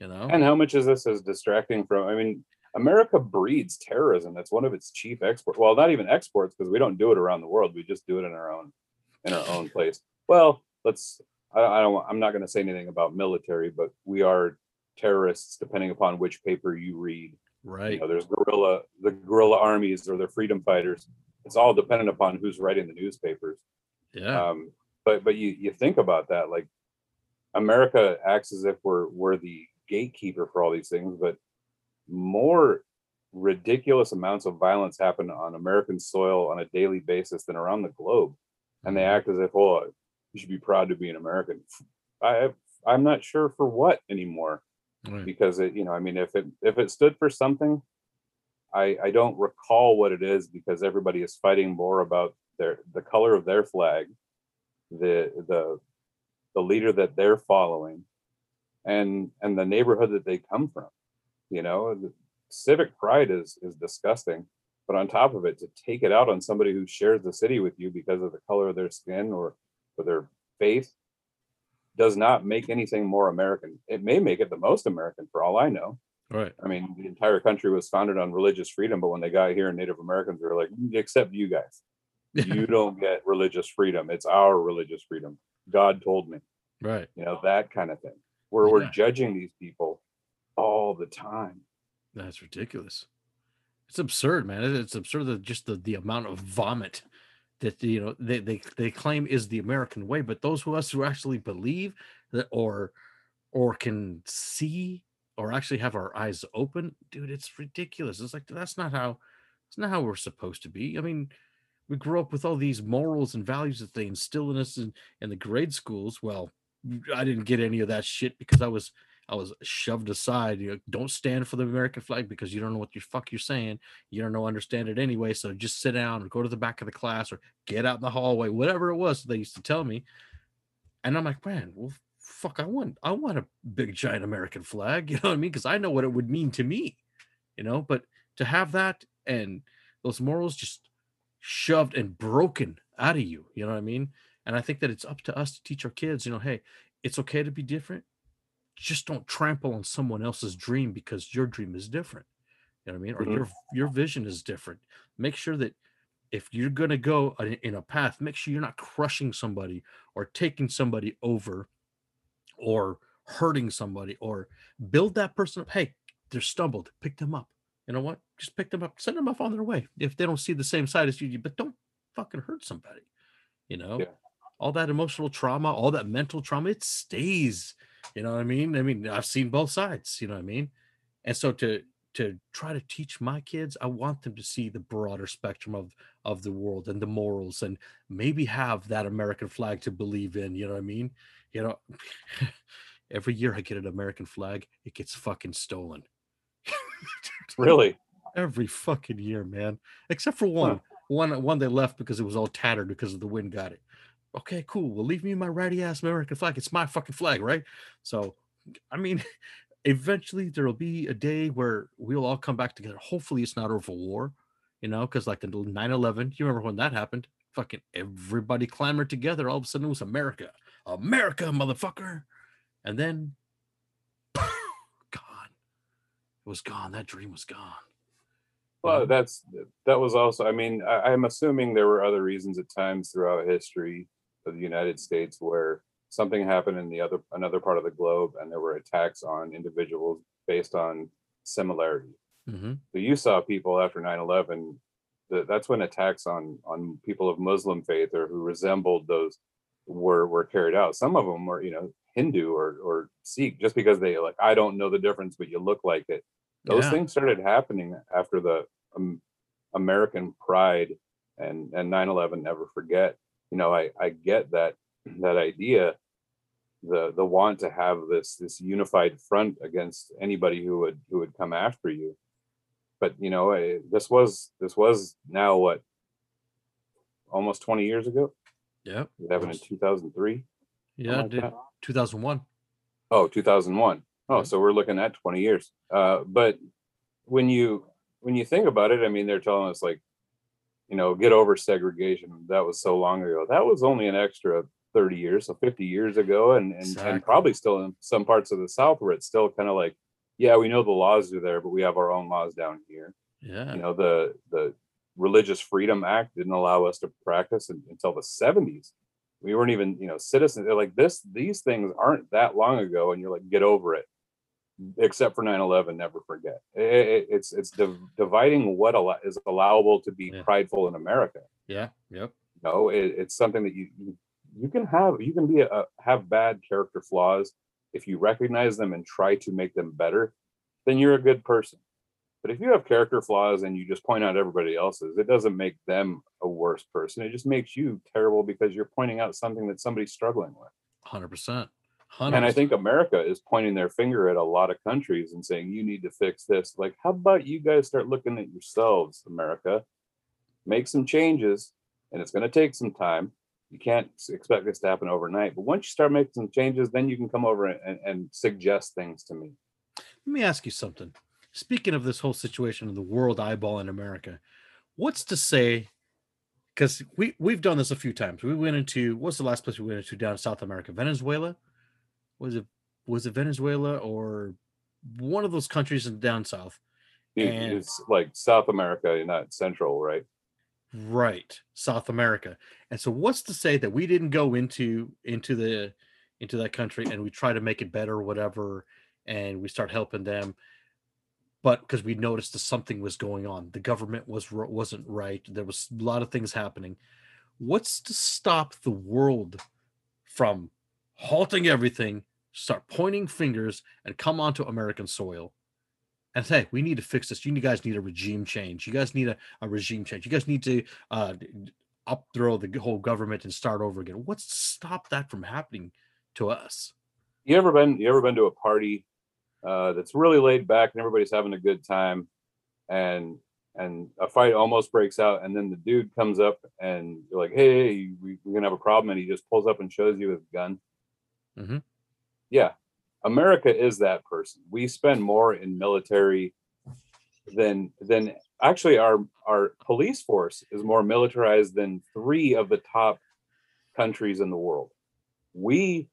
You know, And how much is this as distracting from? I mean, America breeds terrorism. That's one of its chief export. Well, not even exports because we don't do it around the world. We just do it in our own in our own place. Well, let's. I, I don't. I'm not going to say anything about military, but we are terrorists depending upon which paper you read. right? You know, there's guerrilla, the guerrilla armies or the freedom fighters. It's all dependent upon who's writing the newspapers. Yeah, Um, but but you you think about that, like America acts as if we're we're the gatekeeper for all these things, but more ridiculous amounts of violence happen on American soil on a daily basis than around the globe, and they act as if, oh, you should be proud to be an American. I I'm not sure for what anymore right. because it you know I mean if it if it stood for something, I I don't recall what it is because everybody is fighting more about their the color of their flag, the the the leader that they're following, and and the neighborhood that they come from. You know, the civic pride is is disgusting, but on top of it, to take it out on somebody who shares the city with you because of the color of their skin or or their faith does not make anything more American. It may make it the most American for all I know. right. I mean, the entire country was founded on religious freedom, but when they got here, Native Americans were like, "Mm, except you guys, [LAUGHS] you don't get religious freedom. It's our religious freedom. God told me, right. you know, that kind of thing. Where we're judging these people all the time. That's ridiculous. It's absurd, man. It's absurd that just the, the amount of vomit that you know they, they they claim is the American way, but those of us who actually believe that or or can see or actually have our eyes open, dude, it's ridiculous. It's like that's not how it's not how we're supposed to be. I mean, we grew up with all these morals and values that they instill in us in, in the grade schools. Well, I didn't get any of that shit because I was I was shoved aside. You know, don't stand for the American flag because you don't know what the fuck you're saying. You don't know understand it anyway. So just sit down or go to the back of the class or get out in the hallway, whatever it was they used to tell me. And I'm like, man, well, fuck, I want I want a big giant American flag. [LAUGHS] You know what I mean? Because I know what it would mean to me. You know, but to have that and those morals just shoved and broken out of you, you know what I mean? And I think that it's up to us to teach our kids, you know, hey, it's okay to be different just don't trample on someone else's dream because your dream is different. You know what I mean? Or Mhm. your your vision is different. Make sure that if you're gonna go in in a path, make sure you're not crushing somebody or taking somebody over or hurting somebody or build that person up. Hey, they're stumbled, pick them up. You know what? Just pick them up, send them off on their way. If they don't see the same side as you, but don't fucking hurt somebody. You know, Yeah. all that emotional trauma, all that mental trauma, it stays. You know what I mean? I mean, I've seen both sides, you know what I mean? And so to to try to teach my kids, I want them to see the broader spectrum of of the world and the morals and maybe have that American flag to believe in, you know what I mean? You know, [LAUGHS] every year I get an American flag, it gets fucking stolen. [LAUGHS] Really? Every fucking year, man. Except for one. One one they left because it was all tattered because of the wind got it. Okay, cool. Well, leave me my ratty ass American flag. It's my fucking flag, right? So, I mean, [LAUGHS] eventually there will be a day where we'll all come back together. Hopefully, it's not over war, you know, because like the 9 11, you remember when that happened? Fucking everybody clamored together. All of a sudden, it was America. America, motherfucker. And then, [LAUGHS] gone. It was gone. That dream was gone. Well, that's that was also. I mean, I, I'm assuming there were other reasons at times throughout history of the United States where something happened in the other another part of the globe, and there were attacks on individuals based on similarity. Mhm. So you saw people after 9/11. That that's when attacks on on people of Muslim faith or who resembled those were were carried out. Some of them were, you know, Hindu or or Sikh, just because they like I don't know the difference, but you look like it those Yeah. things started happening after the um, American pride and and 9/11 never forget. You know, I I get that that idea, the the want to have this this unified front against anybody who would who would come after you but you know eh, this was this was now what almost 20 years ago yeah it happened in 2003 Yeah, like did 2001. Oh, 2001. Oh, Yeah. so we're looking at 20 years. Uh, but when you when you think about it, I mean, they're telling us like, you know, get over segregation. That was so long ago. That was only an extra 30 years, so 50 years ago, and and, Exactly. and probably still in some parts of the South where it's still kind of like, yeah, we know the laws are there, but we have our own laws down here. Yeah. You know, the the Religious Freedom Act didn't allow us to practice un- until the 70s. We weren't even, you know, citizens. They're like this. These things aren't that long ago, and you're like, get over it. Except for 9/11, never forget. I- I- it's it's div- dividing what allo- is allowable to be Yeah. prideful in America. Yeah. Yep. No, it, it's something that you you- you can have. You can be a, a- have bad character flaws if you recognize them and try to make them better. Then you're a good person. But if you have character flaws and you just point out everybody else's, it doesn't make them a worse person. It just makes you terrible because you're pointing out something that somebody's struggling with. 100%. 100%. And I think America is pointing their finger at a lot of countries and saying, you need to fix this. Like, how about you guys start looking at yourselves, America? Make some changes, and it's going to take some time. You can't expect this to happen overnight. But once you start making some changes, then you can come over and, and suggest things to me. Let me ask you something. Speaking of this whole situation of the world eyeball in America, what's to say? Because we we've done this a few times. We went into what's the last place we went into down South America? Venezuela? Was it was it Venezuela or one of those countries in down south? It- And- It's like South America, not Central, right? Right, South America. And so what's to say that we didn't go into into the into that country and we try to make it better or whatever and we start helping them but because we noticed that something was going on the government was wasn't right there was a lot of things happening what's to stop the world from halting everything start pointing fingers and come onto american soil and say we need to fix this. You guys need a regime change. You guys need a, a regime change. You guys need to uh upthrow the whole government and start over again. What's to stop that from happening to us? You ever been you ever been to a party uh, that's really laid back and everybody's having a good time and and a fight almost breaks out and then the dude comes up and you're like hey we, we're gonna have a problem and he just pulls up and shows you his gun? Mhm. Yeah america is that person we spend more in military than than actually our our police force is more militarized than three of the top countries in the world we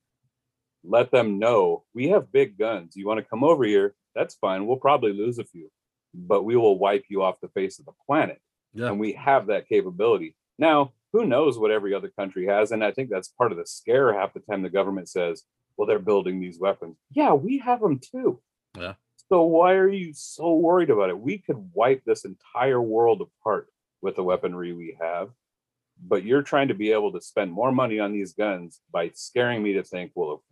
let them know we have big guns. You want to come over here? That's fine. We'll probably lose a few, but we will wipe you off the face of the planet. yeah And we have that capability. Now, who knows what every other country has? And I think that's part of the scare half the time the government says, well, they're building these weapons. Yeah, we have them too. Yeah. So why are you so worried about it? We could wipe this entire world apart with the weaponry we have. But you're trying to be able to spend more money on these guns by scaring me to think, well,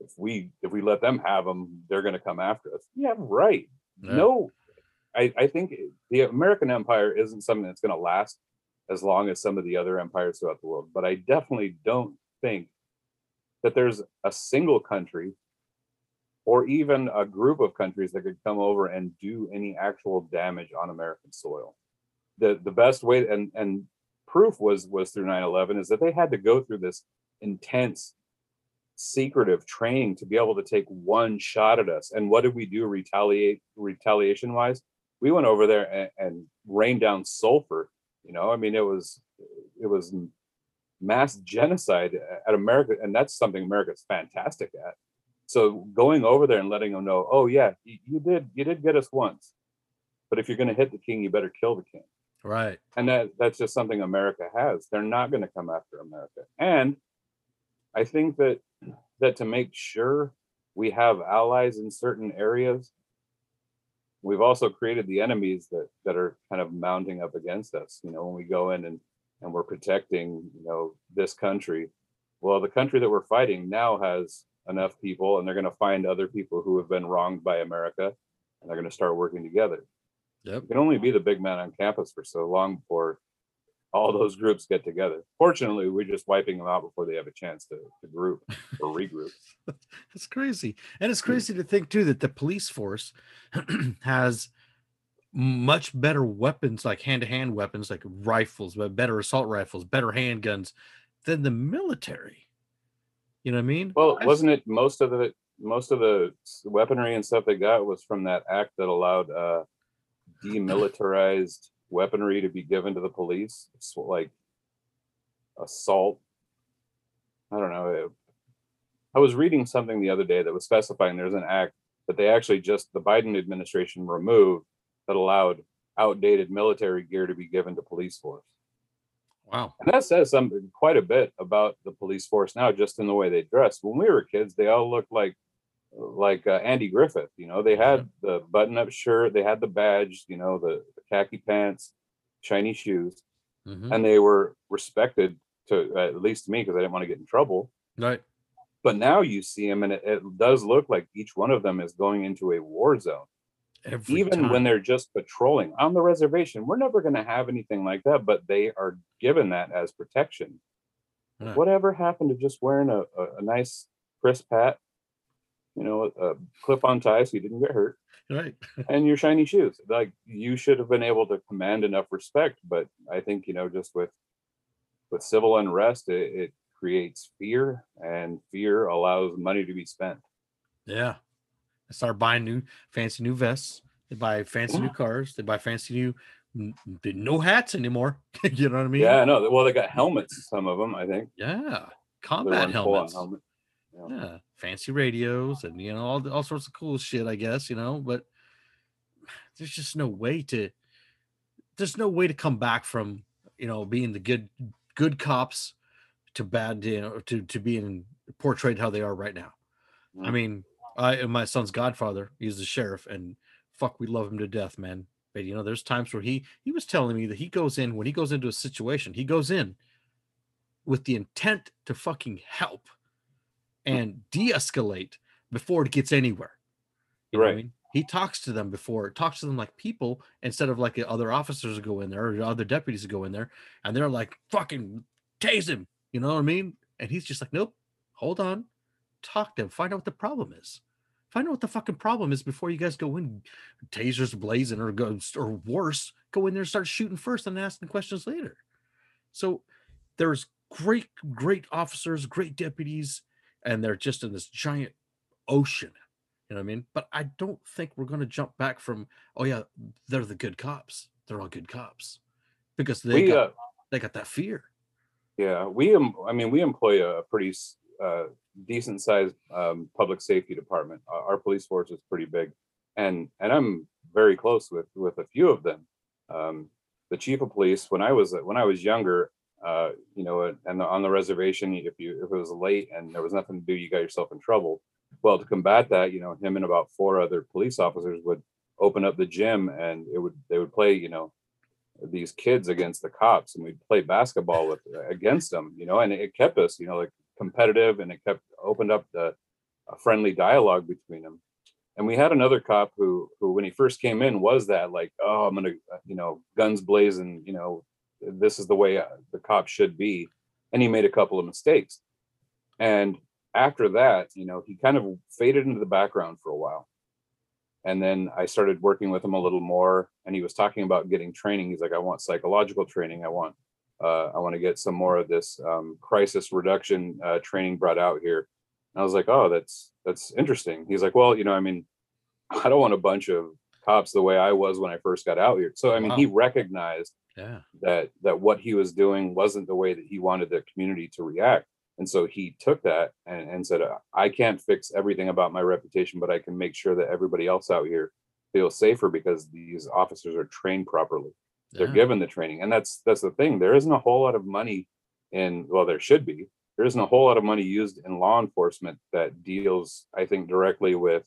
if if we if we let them have them, they're going to come after us. Yeah, right. Yeah. No, I I think the American empire isn't something that's going to last as long as some of the other empires throughout the world. But I definitely don't think that there's a single country or even a group of countries that could come over and do any actual damage on American soil. The the best way and and proof was was through 9-11 is that they had to go through this intense secretive training to be able to take one shot at us. And what did we do retaliate retaliation wise? We went over there and, and rained down sulfur. You know, I mean, it was it was mass genocide at America, and that's something America's fantastic at. So going over there and letting them know, oh yeah, you, you did you did get us once, but if you're going to hit the king, you better kill the king. Right. And that that's just something america has. They're not going to come after america. And i think that that to make sure we have allies in certain areas we've also created the enemies that that are kind of mounting up against us. You know when we go in and and we're protecting you know this country well the country that we're fighting now has enough people and they're going to find other people who have been wronged by america and they're going to start working together yep you can only be the big man on campus for so long before all those groups get together. Fortunately, we're just wiping them out before they have a chance to, to group or [LAUGHS] regroup. It's crazy. And it's hmm. crazy to think too that the police force [CLEARS THROAT] has much better weapons, like hand-to-hand weapons, like rifles, but better assault rifles, better handguns than the military. You know what I mean? Well, wasn't it most of the most of the weaponry and stuff they got was from that act that allowed uh demilitarized weaponry to be given to the police? It's like assault. I don't know. it- I was reading something the other day that was specifying there's an act that they actually just the Biden administration removed that allowed outdated military gear to be given to police force. wow. And that says something quite a bit about the police force now, just in the way they dress. When we were kids, they all looked like like uh, Andy Griffith. You know, they had the button-up shirt, they had the badge, you know, the, the khaki pants, shiny shoes, Mhm. and they were respected to at least to me because I didn't want to get in trouble. Right. But now you see them, and it, it does look like each one of them is going into a war zone Every even time. when they're just patrolling on the reservation we're never going to have anything like that but they are given that as protection Yeah. whatever happened to just wearing a, a, a nice crisp hat you know a clip on tie so you didn't get hurt right. [LAUGHS] and your shiny shoes like you should have been able to command enough respect but i think you know just with with civil unrest it, it creates fear and fear allows money to be spent Yeah. They start buying new fancy new vests. They buy fancy new cars. They buy fancy new no hats anymore. [LAUGHS] you know what I mean? yeah no well they got helmets some of them i think Yeah. Combat helmets. helmet. Yeah. Yeah. Fancy radios and you know all all sorts of cool shit, I guess, you know, but there's just no way to there's no way to come back from, you know, being the good good cops to bad, you know, to to being portrayed how they are right now. I Mm. mean, I am my son's godfather. He's the sheriff, and fuck, we love him to death, man. But you know, there's times where he he was telling me that he goes in when he goes into a situation, he goes in with the intent to fucking help hmm. and de-escalate before it gets anywhere. You know what I Right. mean? He talks to them before, talks to them like people instead of like other officers go in there or other deputies go in there, and they're like fucking tase him. You know what I mean? And he's just like, nope, hold on, talk to him, find out what the problem is. Find out what the fucking problem is before you guys go in, tasers blazing or go or worse, go in there and start shooting first and asking questions later. So there's great, great officers, great deputies, and they're just in this giant ocean. You know what I mean? But I don't think we're going to jump back from, oh yeah, they're the good cops. They're all good cops because they we got uh, they got that fear. yeah we i mean we employ a pretty decent sized um, public safety department. Our, our police force is pretty big and and i'm very close with with a few of them. Um, the chief of police when i was when i was younger uh, you know and the, on the reservation if you if it was late and there was nothing to do you got yourself in trouble. Well to combat that you know him and about four other police officers would open up the gym and it would they would play you know these kids against the cops and we'd play basketball with against them you know and it kept us you know like competitive and it kept opened up the a friendly dialogue between them and we had another cop who who when he first came in was that like oh i'm gonna uh, you know guns blazing you know this is the way uh, the cop should be and he made a couple of mistakes and after that you know he kind of faded into the background for a while and then I started working with him a little more, and he was talking about getting training. He's like, I want psychological training. I want, I want to get some more of this um, crisis reduction uh, training brought out here. And I was like, oh, that's that's interesting. He's like, well, you know, I mean, [LAUGHS] I don't want a bunch of cops the way I was when I first got out here. So I mean, he recognized Yeah. that that what he was doing wasn't the way that he wanted the community to react and so he took that and, and said uh, i can't fix everything about my reputation but i can make sure that everybody else out here feels safer because these officers are trained properly they're yeah. given the training and that's that's the thing there isn't a whole lot of money in well there should be there isn't a whole lot of money used in law enforcement that deals i think directly with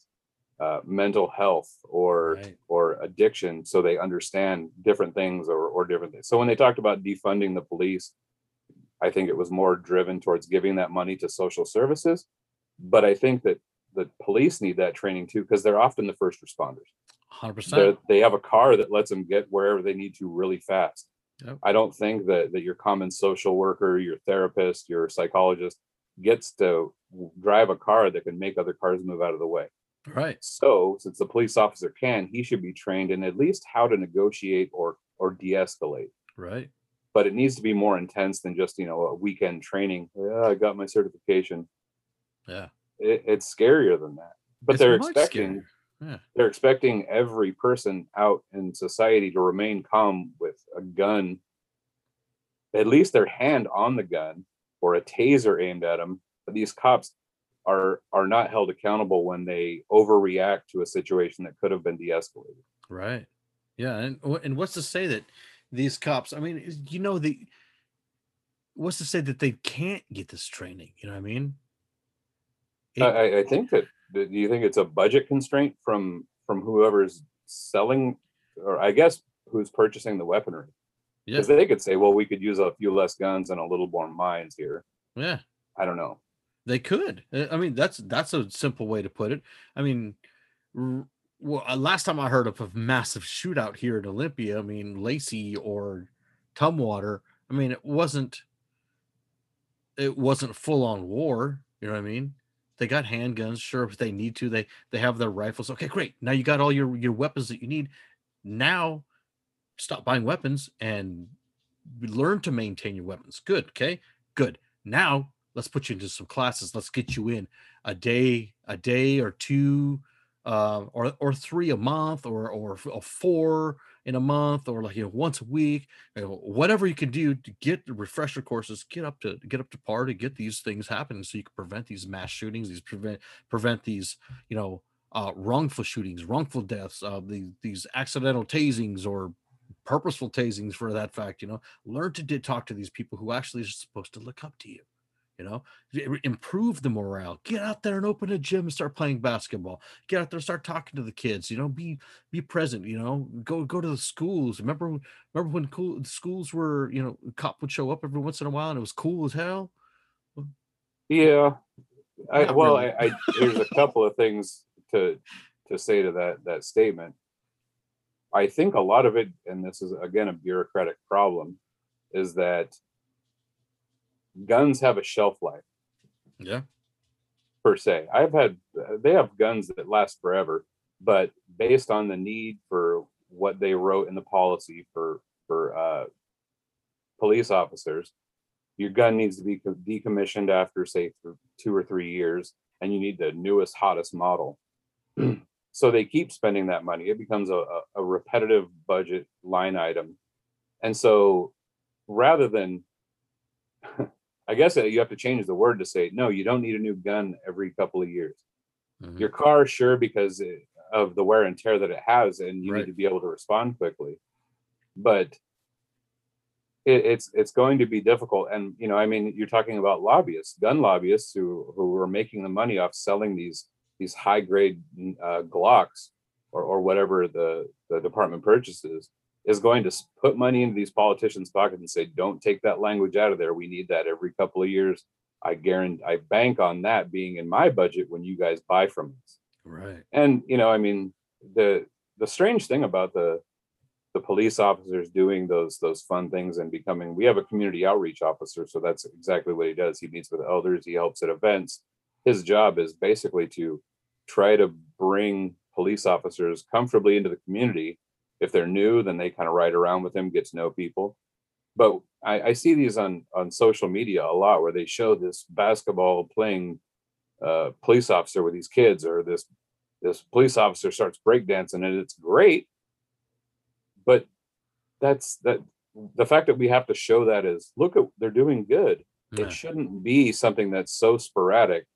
uh, mental health or Right. or addiction so they understand different things or, or different things so when they talked about defunding the police i think it was more driven towards giving that money to social services but i think that the police need that training too because they're often the first responders 100%. They're, have a car that lets them get wherever they need to really fast Yep. I don't think that that your common social worker, your therapist, your psychologist gets to drive a car that can make other cars move out of the way. Right. So, since the police officer can, he should be trained in at least how to negotiate or or de-escalate. Right. But it needs to be more intense than just you know a weekend training. Yeah, I got my certification. Yeah. It, it's scarier than that. But It's they're expecting scarier. Yeah. they're expecting every person out in society to remain calm with a gun, at least their hand on the gun or a taser aimed at them. But these cops are are not held accountable when they overreact to a situation that could have been de-escalated. Right. Yeah. And and what's to say that these cops? I mean, you know the. What's to say that they can't get this training? You know what I mean? It- I, I- think that- do you think it's a budget constraint from from whoever's selling, or I guess who's purchasing the weaponry? yeah. Because they could say, well, we could use a few less guns and a little more mines here. Yeah. I don't know. They could. I mean, that's that's a simple way to put it. I mean, r- well, uh, last time I heard of a massive shootout here in Olympia, I mean, Lacey or Tumwater. I mean, it wasn't. It wasn't full on war. You know what I mean? They got handguns. Sure, if they need to, they they have their rifles. Okay, great. Now you got all your your weapons that you need. Now, stop buying weapons and learn to maintain your weapons. Good. Okay. Good. Now let's put you into some classes. Let's get you in a day, a day or two, uh, or or three a month, or or or four in a month, or like you know once a week, you know, whatever you can do to get the refresher courses, get up to get up to par to get these things happening, so you can prevent these mass shootings, these prevent prevent these you know uh, wrongful shootings, wrongful deaths, uh, these these accidental tasings or purposeful tasings for that fact. You know, learn to talk to these people who actually are supposed to look up to you you know? Improve the morale. Get out there and open a gym and start playing basketball. Get out there and start talking to the kids you know? Be be present you know? Go go to the schools. Remember remember when cool schools were you know cop would show up every once in a while and it was cool as hell? Yeah. I, Not well, really. I, I there's a couple of things to to say to that that statement. I think a lot of it, and this is again a bureaucratic problem, is that guns have a shelf life yeah per se. I've had they have guns that last forever, but based on the need for what they wrote in the policy for for uh, police officers, your gun needs to be decommissioned after say two or three years, and you need the newest, hottest model. [CLEARS THROAT] so they keep spending that money. It becomes a, a, a repetitive budget line item, and so rather than [LAUGHS] I guess you have to change the word to say no. You don't need a new gun every couple of years. Mhm. Your car, sure, because of the wear and tear that it has, and you Right. need to be able to respond quickly. But it, it's it's going to be difficult, and you know, I mean, you're talking about lobbyists, gun lobbyists who who are making the money off selling these these high grade uh, Glocks or or whatever the the department purchases is going to put money into these politicians' pockets and say, "Don't take that language out of there. We need that every couple of years." I guarantee, I bank on that being in my budget when you guys buy from us. right And you know, I mean, the the strange thing about the the police officers doing those those fun things and becoming we have a community outreach officer so that's exactly what he does he meets with elders he helps at events his job is basically to try to bring police officers comfortably into the community if they're new then they kind of ride around with him get to know people. But I, I see these on on social media a lot where they show this basketball playing uh, police officer with these kids or this this police officer starts breakdancing and it's great. But that's that the fact that we have to show that is look at they're doing good. Yeah. it shouldn't be something that's so sporadic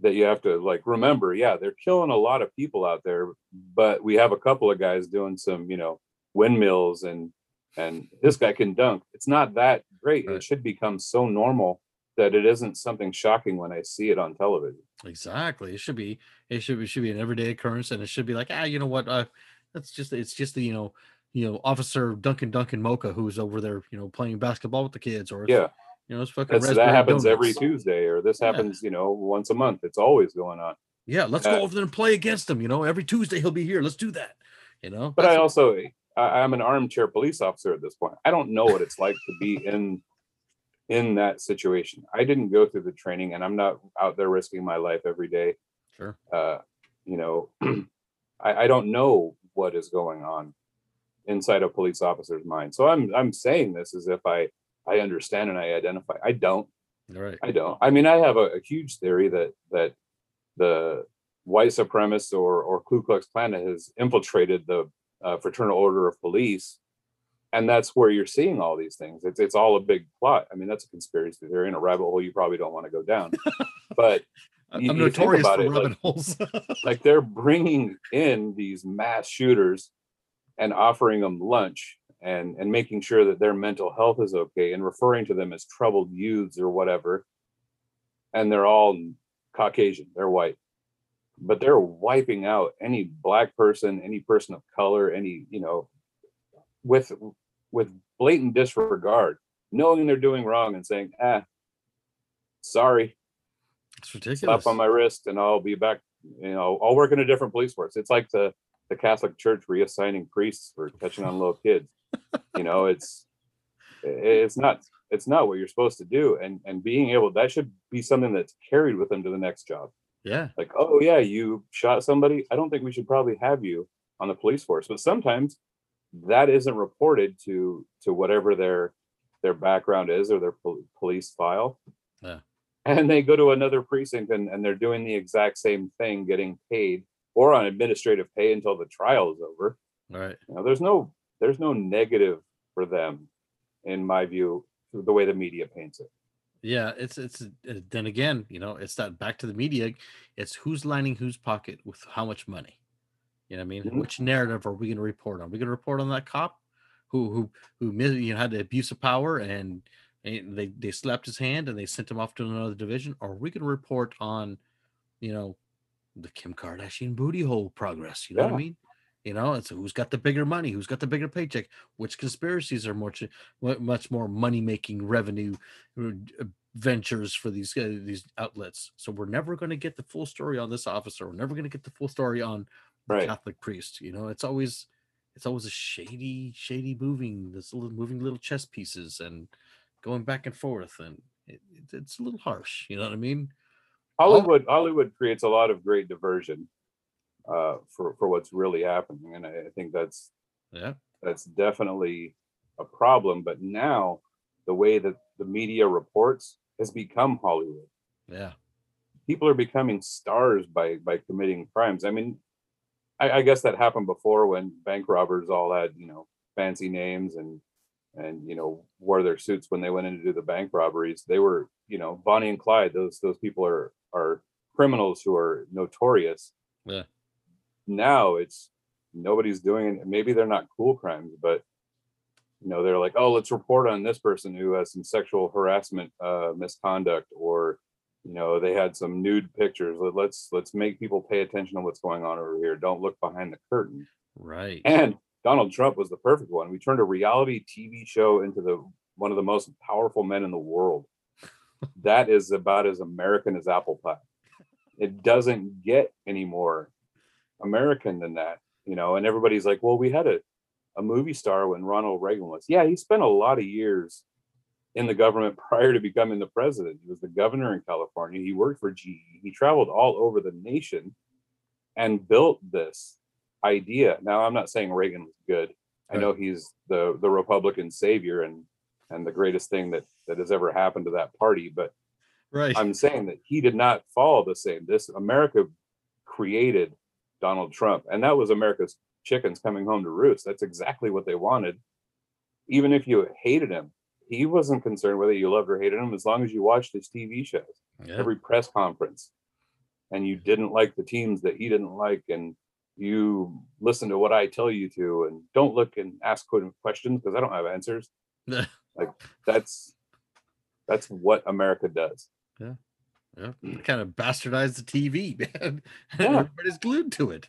that you have to like remember yeah they're killing a lot of people out there but we have a couple of guys doing some you know windmills and and this guy can dunk it's not that great Right. it should become so normal that it isn't something shocking when i see it on television Exactly. It should be. It should be. Should be an everyday occurrence, and it should be like, ah, you know what? Uh, that's just. It's just the you know, you know, Officer Duncan Duncan Mocha who's over there, you know, playing basketball with the kids, or yeah you know, it's fucking. That's, that happens every Tuesday, or this Yeah. happens, you know, once a month. It's always going on. Yeah, let's Uh, go over there and play against him. You know, every Tuesday he'll be here. Let's do that. You know, But I also, I, I'm an armchair police officer at this point. I don't know what it's like to be in in that situation. I didn't go through the training, and I'm not out there risking my life every day. Sure. Uh, you know, [CLEARS THROAT] I, I don't know what is going on inside a police officer's mind. So I'm I'm saying this as if I I understand and I identify. I don't. Right. I don't. I mean, I have a, a huge theory that that the white supremacist or or Ku Klux Klan has infiltrated the uh, Fraternal Order of Police, and that's where you're seeing all these things. It's it's all a big plot. I mean, that's a conspiracy theory in a rabbit hole you probably don't want to go down. [LAUGHS] but I'm you- I'm you think notorious about for it, like- rabbit holes. [LAUGHS] like they're bringing in these mass shooters and offering them lunch and and making sure that their mental health is okay and referring to them as troubled youths or whatever and they're all caucasian they're white but they're wiping out any black person any person of color any you know with with blatant disregard knowing they're doing wrong and saying ah sorry it's ridiculous. slap on my wrist and I'll be back. You know, I'll work in a different police force. It's like the the Catholic Church reassigning priests for catching on little kids. You know, it's it's not it's not what you're supposed to do. And and being able that should be something that's carried with them to the next job. yeah. Like, oh yeah, you shot somebody. I don't think we should probably have you on the police force. But sometimes that isn't reported to to whatever their their background is or their pol- police file. Yeah. And they go to another precinct and, and they're doing the exact same thing, getting paid or on administrative pay until the trial is over. Right. You know, there's no there's no negative for them, in my view, the way the media paints it. Yeah, it's it's uh, then again, you know, it's that back to the media. It's who's lining whose pocket with how much money. You know what I mean? Mhm. Which narrative are we going to report on? Are we going to report on that cop who who who you know, had the abuse of power and, and they they slapped his hand and they sent him off to another division? Or are we going to report on, you know, the Kim Kardashian booty hole progress? You know what I mean? You know, it's who's got the bigger money, who's got the bigger paycheck, which conspiracies are much much more money making revenue uh, ventures for these uh, these outlets. So we're never going to get the full story on this officer. We're never going to get the full story on the Right. Catholic priest. You know, it's always it's always a shady, shady moving. This little moving little chess pieces and going back and forth, and it, it- it's a little harsh. You know what I mean? Hollywood Hollywood creates a lot of great diversion uh, for for what's really happening, and I, I think that's Yeah, that's definitely a problem. But now the way that the media reports has become Hollywood. yeah, People are becoming stars by by committing crimes. I mean, I, I guess that happened before when bank robbers all had you know fancy names and and you know wore their suits when they went in to do the bank robberies. They were you know Bonnie and Clyde. Those those people are are criminals who are notorious. Yeah. Now it's nobody's doing it. Maybe they're not cool crimes, but you know they're like, oh, let's report on this person who has some sexual harassment, uh, misconduct, or you know they had some nude pictures. Let- Let's let's make people pay attention to what's going on over here. Don't look behind the curtain. right. And Donald Trump was the perfect one. We turned a reality TV show into the one of the most powerful men in the world. that is about as American as apple pie. It doesn't get any more American than that, you know. And everybody's like, "Well, we had a a movie star when Ronald Reagan was." Yeah, he spent a lot of years in the government [LAUGHS] prior to becoming the president. He was the governor in California. He worked for GE. He traveled all over the nation and built this idea. Now, I'm not saying Reagan was good. I know he's the the Republican savior and and the greatest thing that that has ever happened to that party. But right. I'm saying that he did not follow the same. This America created Donald Trump, and that was America's chickens coming home to roost. That's exactly what they wanted. Even if you hated him, he wasn't concerned whether you loved or hated him as long as you watched his TV shows yeah. every press conference and you didn't like the teams that he didn't like and you listen to what I tell you to and don't look and ask questions because I don't have answers. [LAUGHS] like that's that's what America does. Yeah, kind of bastardized the TV, [LAUGHS] man. Yeah. Everybody's glued to it.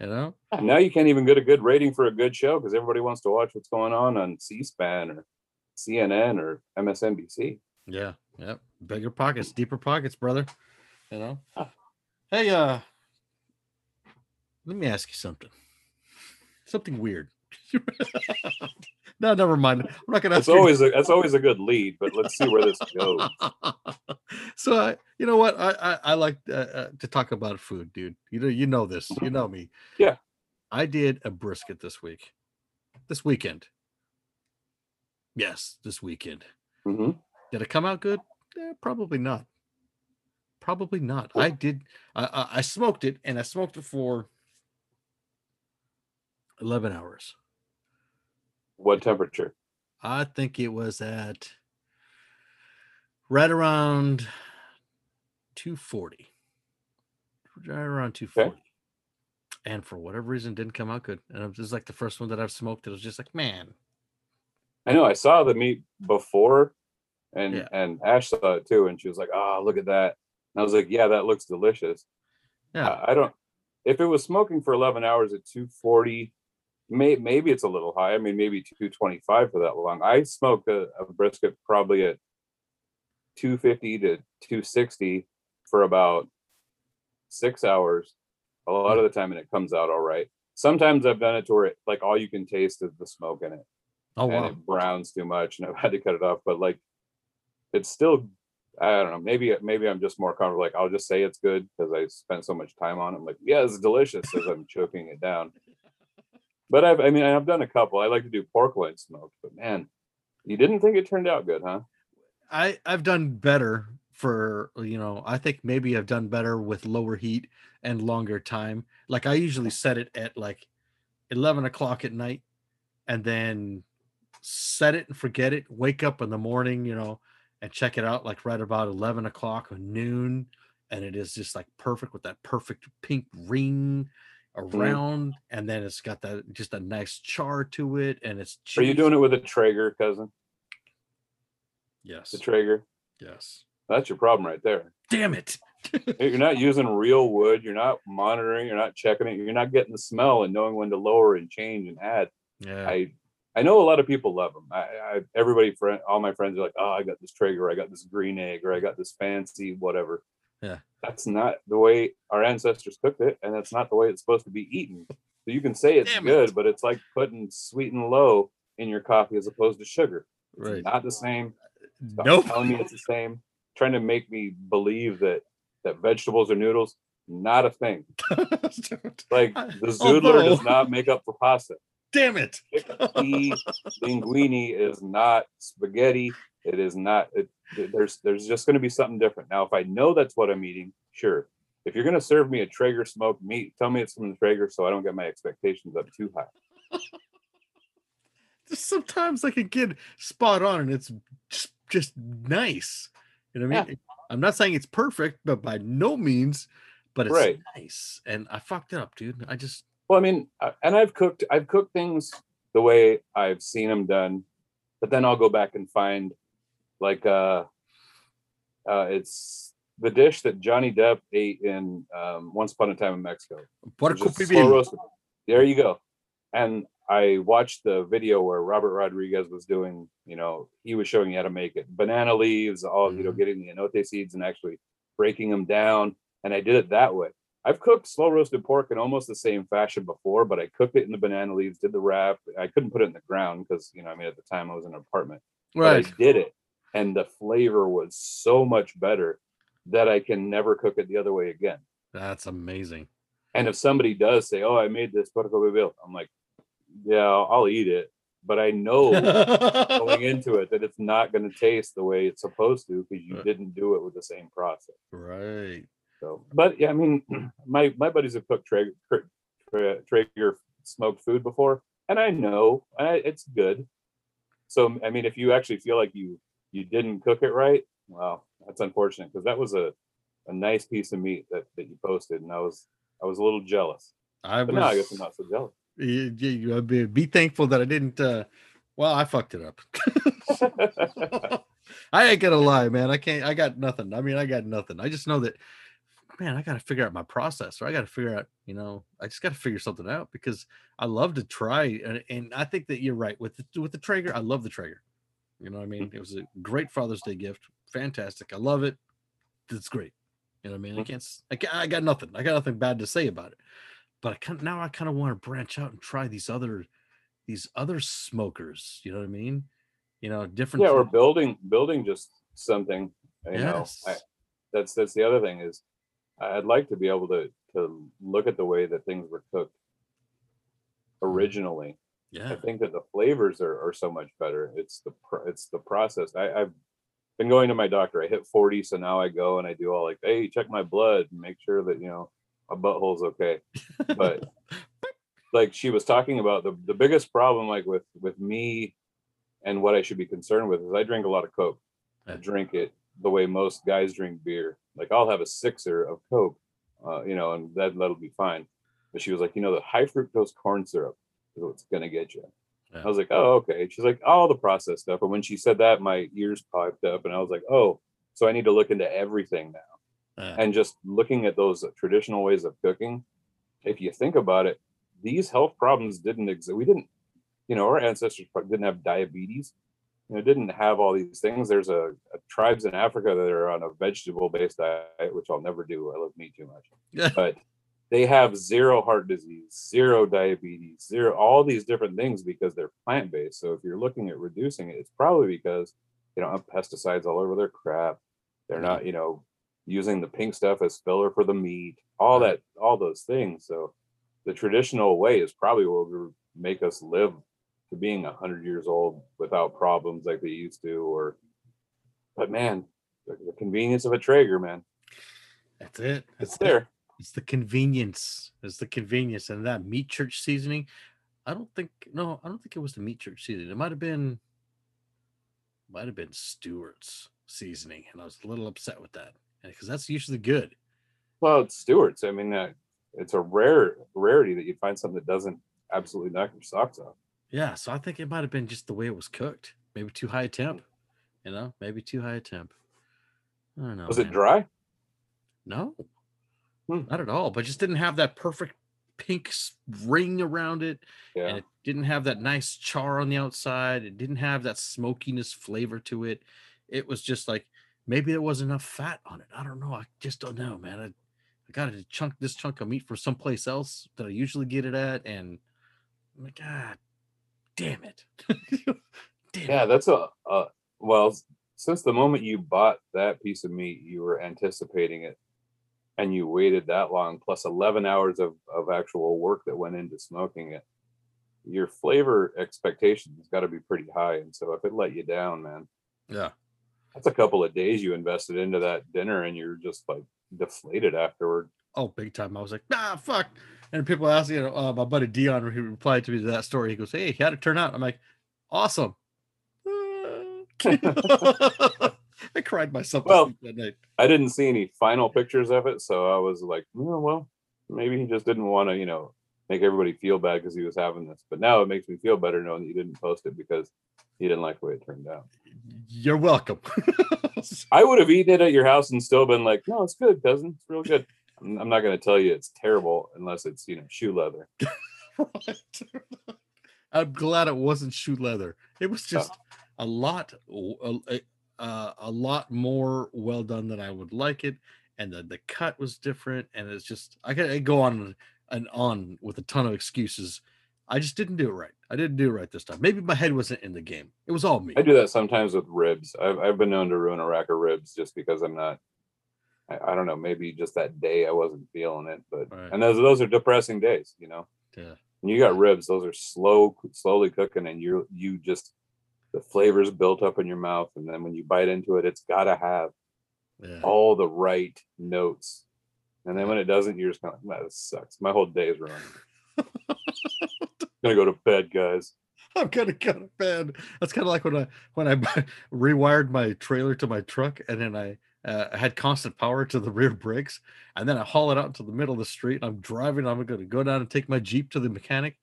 You know? Now you can't even get a good rating for a good show because everybody wants to watch what's going on on C-SPAN or CNN or MSNBC. Yeah, yeah. Bigger pockets, deeper pockets, brother. You know. Hey, uh, let me ask you something. Something weird. [LAUGHS] no, never mind. I'm not gonna. That's always a, that's always a good lead, but let's see where this goes. [LAUGHS] so I, you know what I I, I like uh, uh, to talk about food, dude. You know you know this. You know me. Yeah. I did a brisket this week, this weekend. Yes, this weekend. hmm Did it come out good? Eh, probably not. Probably not. I did. I, I I smoked it, and I smoked it for eleven hours. What temperature? I think it was at right around 240. Right around 240. And for whatever reason, didn't come out good. And it was like the first one that I've smoked. It was just like, man, I know I saw the meat before, and Yeah. and Ash saw it too, and she was like, "Oh, look at that." And I was like, "Yeah, that looks delicious." yeah, I, I don't. If it was smoking for 11 hours at 240, may, maybe it's a little high. I mean, maybe 225 for that long. I smoked a, a brisket probably at 250 to 260 for about six hours. A lot of the time, and it comes out all right. Sometimes I've done it to where it, like all you can taste is the smoke in it oh and wow, it browns too much and [LAUGHS] I've had to cut it off. But like it's still I don't know, maybe maybe I'm just more comfortable. Like I'll just say it's good because I spent so much time on it. I'm like, yeah, it's delicious as I'm choking it down. But I've I mean I've done a couple. I like to do pork loin smoked, but man, you didn't think it turned out good, huh? I I've done better for you know. I think maybe I've done better with lower heat and longer time. Like I usually set it at like 11 o'clock at night, and then set it and forget it. Wake up in the morning, you know, and check it out like right about 11 o'clock or noon, and it is just like perfect with that perfect pink ring Mm. around, and then it's got that just a nice char to it, and it's. Are you doing it with a Traeger, cousin? Yes. The Traeger? Yes. That's your problem right there. Damn it. [LAUGHS] You're not using real wood. You're not monitoring. You're not checking it. You're not getting the smell and knowing when to lower and change and add. Yeah. I I know a lot of people love them. I, I everybody friend all my friends are like, oh, I got this Traeger, I got this green egg, or I got this fancy whatever. Yeah. That's not the way our ancestors cooked it, and that's not the way it's supposed to be eaten. So you can say it's Damn it. good, but it's like putting sweet and low in your coffee as opposed to sugar. It's Right. not the same. Stop Nope. telling me it's the same. Trying to make me believe that that vegetables are noodles, not a thing. [LAUGHS] Like the zoodler does not make up for pasta. Damn it. Chickpea [LAUGHS] linguine is not spaghetti. It is not. It, there's there's just going to be something different. Now, if I know that's what I'm eating, sure. If you're going to serve me a Traeger smoked meat, tell me it's from the Traeger so I don't get my expectations up too high. [LAUGHS] Just sometimes I can get spot on and it's just, just nice. You know what I mean? I'm not saying it's perfect, but by no means, but it's Right. nice. And I fucked it up, dude. I just Well, I mean, uh, and I've cooked I've cooked things the way I've seen them done, but then I'll go back and find like uh uh it's the dish that Johnny Depp ate in um, Once Upon a Time in Mexico. what a It's just cool slow roasted. There you go. And I watched the video where Robert Rodriguez was doing, you know, he was showing you how to make it. Banana leaves, all, you know, Mhm. getting the annatto seeds and actually breaking them down. And I did it that way. I've cooked slow roasted pork in almost the same fashion before, but I cooked it in the banana leaves, did the wrap. I couldn't put it in the ground because, you know, I mean, at the time I was in an apartment but Right. I did it, and the flavor was so much better that I can never cook it the other way again. That's amazing. And if somebody does say, "Oh, I made this puerco pibil," I'm like, "Yeah, I'll, eat it," but I know going [LAUGHS] into it that it's not going to taste the way it's supposed to because you didn't do it with the same process. right. So, but yeah, I mean, [CLEARS THROAT] my my buddies have cooked Traeger, Tra- Traeger smoked food before, and I know I, it's good. So, I mean, if you actually feel like you you didn't cook it right, well, that's unfortunate because that was a a nice piece of meat that that you posted, and I was I was a little jealous. I But was I guess I'm not so jealous. you, you, you- be, be thankful that I didn't uh well, I fucked it up. [LAUGHS] I ain't gonna lie, man. I can't. I got nothing. I mean, I got nothing. I just know that, man. I got to figure out my process, or I got to figure out. You know, I just got to figure something out because I love to try, and, and I think that you're right with the, with the Traeger. I love the Traeger. You know, what I mean, it was a great Father's Day gift. Fantastic. I love it. It's great. You know, what I mean, I Mhm. can't. I, ca- I got nothing. I got nothing bad to say about it. But I kind now I kind of want to branch out and try these other these other smokers. You know what I mean? You know, different. yeah things. building building just something you know I, Yes. that's that's the other thing is i'd like to be able to to look at the way that things were cooked originally yeah. i think that the flavors are, are so much better. It's the it's the process. I, i've been going to my doctor. I hit 40 so now i go and i do all like hey check my blood and make sure that you know my butthole's okay. But [LAUGHS] like she was talking about the, the biggest problem like with with me and what i should be concerned with is i drink a lot of coke. I drink it the way most guys drink beer. Like i'll have a sixer of coke uh, you know and that, that'll be fine. But she was like you know the high fructose corn syrup is what's going to get you. Yeah. i was like oh okay. She's like all the process stuff. And when she said that my ears popped up and i was like oh so i need to look into everything now. Uh, and just looking at those traditional ways of cooking if you think about it these health problems didn't exist we didn't you know our ancestors didn't have diabetes. You know didn't have all these things. There's a, a tribes in africa that are on a vegetable based diet which i'll never do. I love meat too much. [LAUGHS] But they have zero heart disease zero diabetes zero all these different things because they're plant based so if you're looking at reducing it it's probably because they don't have pesticides all over their crap. They're not you know using the pink stuff as filler for the meat all that all those things. So the traditional way is probably what would make us live to being 100 years old without problems like they used to or but man the, the convenience of a traeger man. That's it. it's That's it. there It's the convenience. It's the convenience, and that meat church seasoning. I don't think. No, I don't think it was the meat church seasoning. It might have been. Might have been Stewart's seasoning, and I was a little upset with that because that's usually good. Well, it's Stewart's. I mean, uh, it's a rare rarity that you find something that doesn't absolutely knock your socks off. Yeah, so I think it might have been just the way it was cooked. Maybe too high a temp. You know, maybe too high a temp. I don't know. Was it dry? No. Hmm, not at all. But just didn't have that perfect pink ring around it, Yeah. and it didn't have that nice char on the outside. It didn't have that smokiness flavor to it. It was just like maybe there wasn't enough fat on it. I don't know. I just don't know, man. I, I got a chunk this chunk of meat from someplace else that I usually get it at, and I'm like, God damn it. [LAUGHS] damn Yeah, it. that's a, a well. Since the moment you bought that piece of meat, you were anticipating it, and you waited that long, plus eleven hours of of actual work that went into smoking it. Your flavor expectations got to be pretty high, and so if it let you down, man, Yeah. that's a couple of days you invested into that dinner, and you're just like deflated afterward. Oh, big time. I was like, nah, fuck. And people ask, you know, uh, my buddy Dion, he replied to me to that story. He goes, Hey, how'd it turn out? I'm like, awesome. [LAUGHS] [LAUGHS] [LAUGHS] [LAUGHS] I cried myself to Well, sleep that night. I didn't see any final pictures of it, so I was like, oh, well, maybe he just didn't want to, you know, make everybody feel bad because he was having this. But now it makes me feel better knowing that you didn't post it because you didn't like the way it turned out. You're welcome. [LAUGHS] I would have eaten it at your house and still been like, no, it's good, cousin. It's real good. I'm, I'm not going to tell you it's terrible unless it's, you know, shoe leather. [LAUGHS] I'm glad it wasn't shoe leather. It was Oh. just a lot, w- a, uh, a lot more well done than I would like it, and the the cut was different. And it's just I could go on and on with a ton of excuses. I just didn't do it right. I didn't do it right this time. Maybe my head wasn't in the game. It was all me. I do that sometimes with ribs. I've, I've been known to ruin a rack of ribs just because I'm not. I, I don't know. Maybe just that day I wasn't feeling it, but Right. and those those are depressing days, you know. Yeah. When you got ribs, those are slow, slowly cooking, and you you just the flavors built up in your mouth, and then when you bite into it, it's got to have Yeah. all the right notes. And then when it doesn't, you're just kind of like, "Man, this sucks. My whole day is ruined. [LAUGHS] Gonna go to bed, guys. I'm gonna go to bed. That's kind of like when I when I rewired my trailer to my truck, and then I uh, had constant power to the rear brakes, and then I haul it out to the middle of the street. And I'm driving. I'm going to go down and take my Jeep to the mechanic,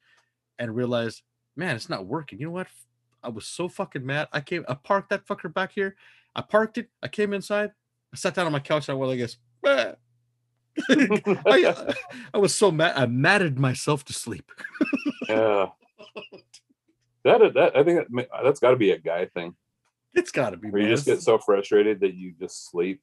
and realize, man, it's not working. You know what? I was so fucking mad. I came. I parked that fucker back here. I parked it. I came inside. I sat down on my couch. And I went like this. [LAUGHS] I, [LAUGHS] I was so mad. I matted myself to sleep. yeah. [LAUGHS] That that I think that, that's got to be a guy thing. It's got to be. Where you just get so frustrated that you just sleep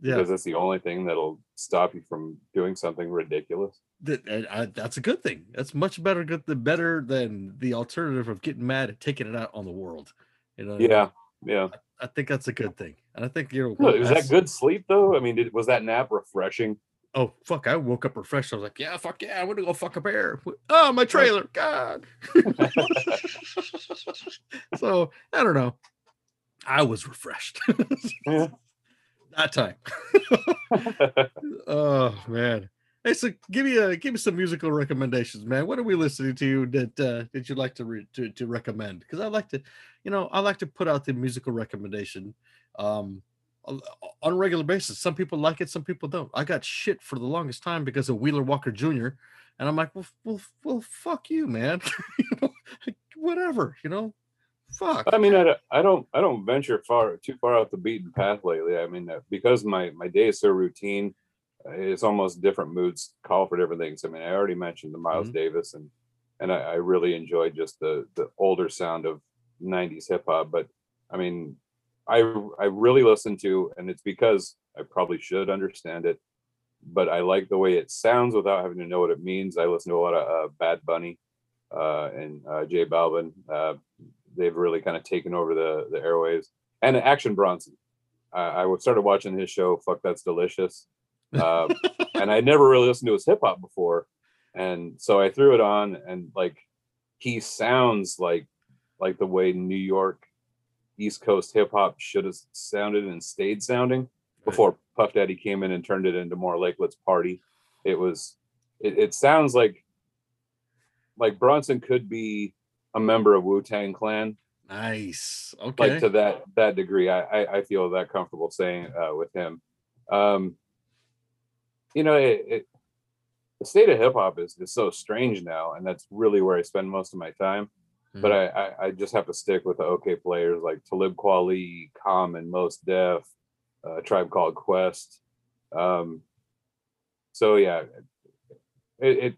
yeah. because that's the only thing that'll stop you from doing something ridiculous. That, I, uh, that's a good thing. That's much better good the better than the alternative of getting mad and taking it out on the world. You know, I? Yeah, yeah. I think that's a good thing. And I think you know Look, was that good sleep though? I mean, did, was that nap refreshing? Oh fuck! I woke up refreshed. I was like, "Yeah, fuck yeah! I'm gonna go fuck a bear." [LAUGHS] Oh, my trailer, God. [LAUGHS] [LAUGHS] so I don't know. I was refreshed Yeah. That time. [LAUGHS] oh man! Hey, so give me a give me some musical recommendations, man. What are we listening to that uh, that you'd like to re- to, to recommend? Because I like to, you know, I like to put out the musical recommendation. Um, on on a regular basis. Some people like it, some people don't. I got shit for the longest time because of Wheeler Walker Jr. And I'm like, well, well, well fuck you, man. [LAUGHS] you know, like, whatever, you know, fuck. I mean, I, don't- I don't, I don't venture far too far off the beaten path lately. I mean, uh, because my my day is so routine, uh, it's almost different moods call for different things. I mean, I already mentioned the Miles Mhm. Davis, and and I, I really enjoyed just the the older sound of '90s hip hop. But I mean, I I really listen to, and it's because I probably should understand it, but I like the way it sounds without having to know what it means. I listen to a lot of uh, Bad Bunny uh, and uh, J Balvin. Uh, they've really kind of taken over the the airwaves. And Action Bronson. I, I started watching his show. Fuck, that's delicious. [LAUGHS] Um, and I never really listened to his hip hop before, and so I threw it on, and like he sounds like like the way New York East Coast hip hop should have sounded and stayed sounding before Puff Daddy came in and turned it into more like let's party. It was it, it sounds like like Bronson could be a member of Wu Tang Clan, nice. Okay. like to that that degree. I I, I feel that comfortable saying uh, with him. Um, you know, it, it the state of hip hop is is so strange now, and that's really where I spend most of my time. But I, I I just have to stick with the okay players like Talib Kweli, Common, Mos Def, uh, Tribe Called Quest. Um, so yeah, it, it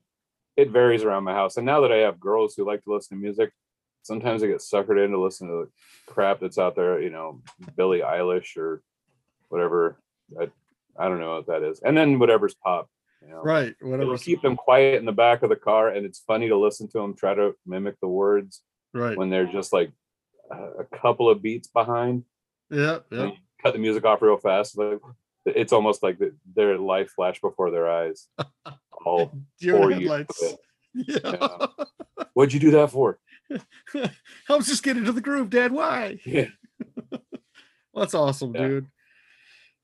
it varies around my house. And now that I have girls who like to listen to music, sometimes I get suckered into listening to crap that's out there, you know, Billie Eilish or whatever. I, I don't know what that is. And then whatever's pop. You know? right. Whatever. Keep them quiet in the back of the car, and it's funny to listen to them try to mimic the words Right. when they're just like a a couple of beats behind. Yeah. Yeah. cut the music off real fast. Like it's almost like their life flashed before their eyes. [LAUGHS] All four years of Yeah. what'd you do that for? [LAUGHS] I was just getting to the groove, Dad. Why? [LAUGHS] Yeah. That's awesome, Yeah. dude.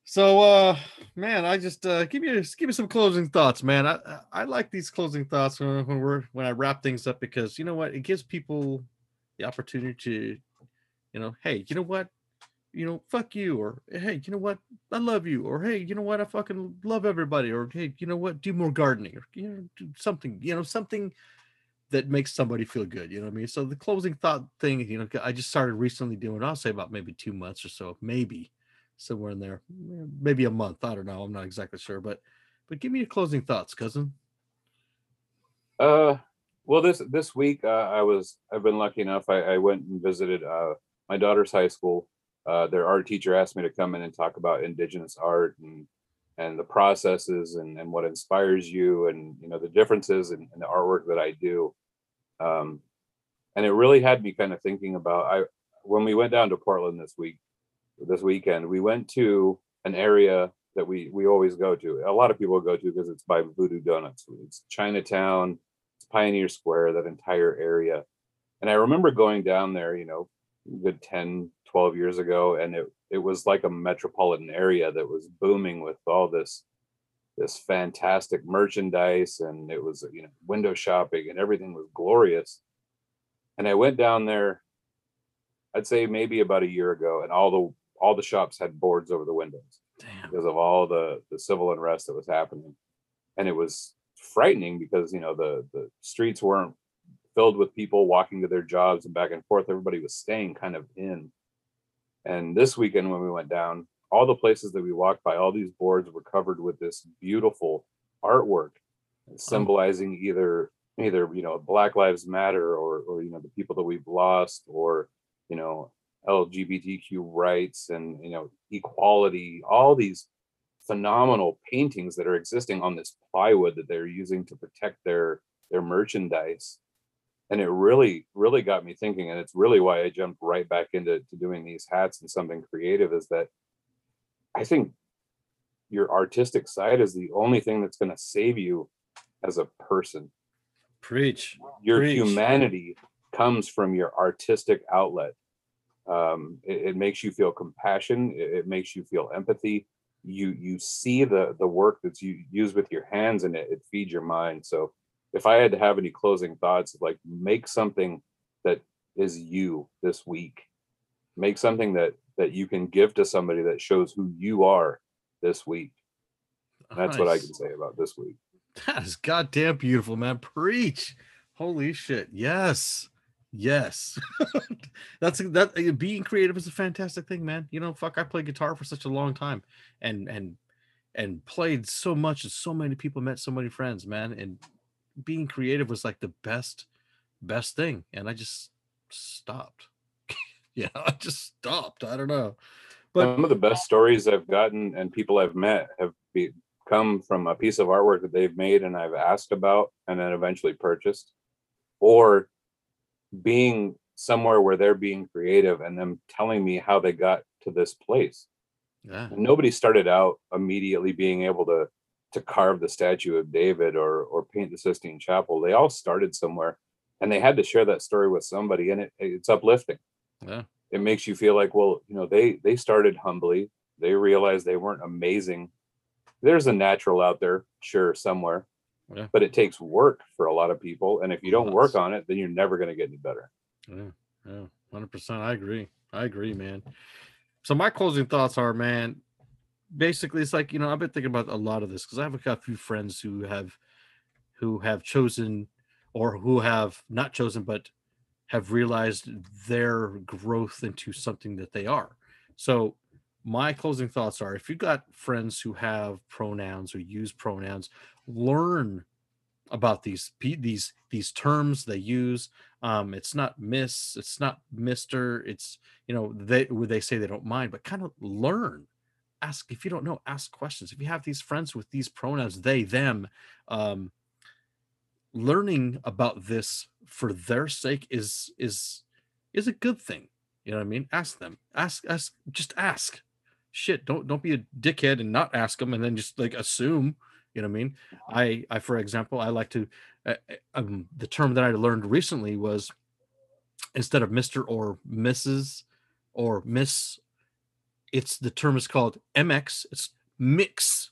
So uh man, I just uh give me give me some closing thoughts, man. I I- I like these closing thoughts when, when we're when I wrap things up because you know what? It gives people the opportunity to, you know, hey, you know what? You know, fuck you, or hey, you know what? I love you, or hey, you know what? I fucking love everybody, or hey, you know what? Do more gardening, or you know, do something, you know, something that makes somebody feel good. You know what I mean? So the closing thought thing, you know, I just started recently doing. I'll say about maybe two months or so, maybe somewhere in there, maybe a month. I don't know. I'm not exactly sure, but but give me your closing thoughts, cousin. Uh, well, this this week uh, I was I've been lucky enough. I, I went and visited uh, my daughter's high school. Uh, their art teacher asked me to come in and talk about indigenous art and and the processes and, and what inspires you and you know the differences in, in the artwork that I do. Um, and it really had me kind of thinking about I when we went down to Portland this week this weekend we went to an area that we we always go to. A lot of people go to because it's by Voodoo Donuts. It's Chinatown, it's Pioneer Square, that entire area. And I remember going down there, you know, good 10, 12 years ago, and it it was like a metropolitan area that was booming with all this this fantastic merchandise and it was you know window shopping and everything was glorious. And I went down there I'd say maybe about a year ago and all the all the shops had boards over the windows Damn. because of all the the civil unrest that was happening and it was frightening because you know the the streets weren't filled with people walking to their jobs and back and forth everybody was staying kind of in and this weekend when we went down all the places that we walked by all these boards were covered with this beautiful artwork symbolizing either either you know black lives matter or or you know the people that we've lost or you know lgbtq rights and you know equality all these phenomenal paintings that are existing on this plywood that they're using to protect their their merchandise and it really really got me thinking and it's really why i jumped right back into to doing these hats and something creative is that i think your artistic side is the only thing that's going to save you as a person Preach. your Preach. humanity comes from your artistic outlet um, it, it makes you feel compassion it, it makes you feel empathy you you see the the work that's you use with your hands and it, it feeds your mind so if i had to have any closing thoughts like make something that is you this week make something that that you can give to somebody that shows who you are this week that's what i can say about this week That is goddamn beautiful, man. Preach. Holy shit. Yes. Yes. [LAUGHS] That's that uh, being creative is a fantastic thing, man. You know, fuck, I played guitar for such a long time and and and played so much and so many people met so many friends, man. And being creative was like the best, best thing. And I just stopped. [LAUGHS] yeah, I just stopped. I don't know. But some of the best stories I've gotten and people I've met have be, come from a piece of artwork that they've made and I've asked about and then eventually purchased, or being somewhere where they're being creative and them telling me how they got to this place. yeah, nobody started out immediately being able to to carve the statue of David or or paint the Sistine Chapel. They all started somewhere, and they had to share that story with somebody, and it, it's uplifting yeah, it makes you feel like well you know they they started humbly they realized they weren't amazing there's a natural out there sure somewhere Yeah. but it takes work for a lot of people and if you don't work on it then you're never going to get any better Yeah, yeah, hundred percent. I agree. I agree, man. So my closing thoughts are, man. Basically, it's like you know I've been thinking about a lot of this because I've a few friends who have, who have chosen, or who have not chosen, but have realized their growth into something that they are. So my closing thoughts are: if you've got friends who have pronouns or use pronouns, learn about these these these terms they use um it's not miss it's not mister it's you know they would they say they don't mind but kind of learn ask if you don't know ask questions. If you have these friends with these pronouns they them um learning about this for their sake is is is a good thing you know what i mean? Ask them. Ask ask just ask. Shit don't don't be a dickhead and not ask them and then just like assume you know what i mean? I i for example i like to uh, uh, um, the term that i learned recently was instead of mr or mrs or miss it's the term is called mx it's mix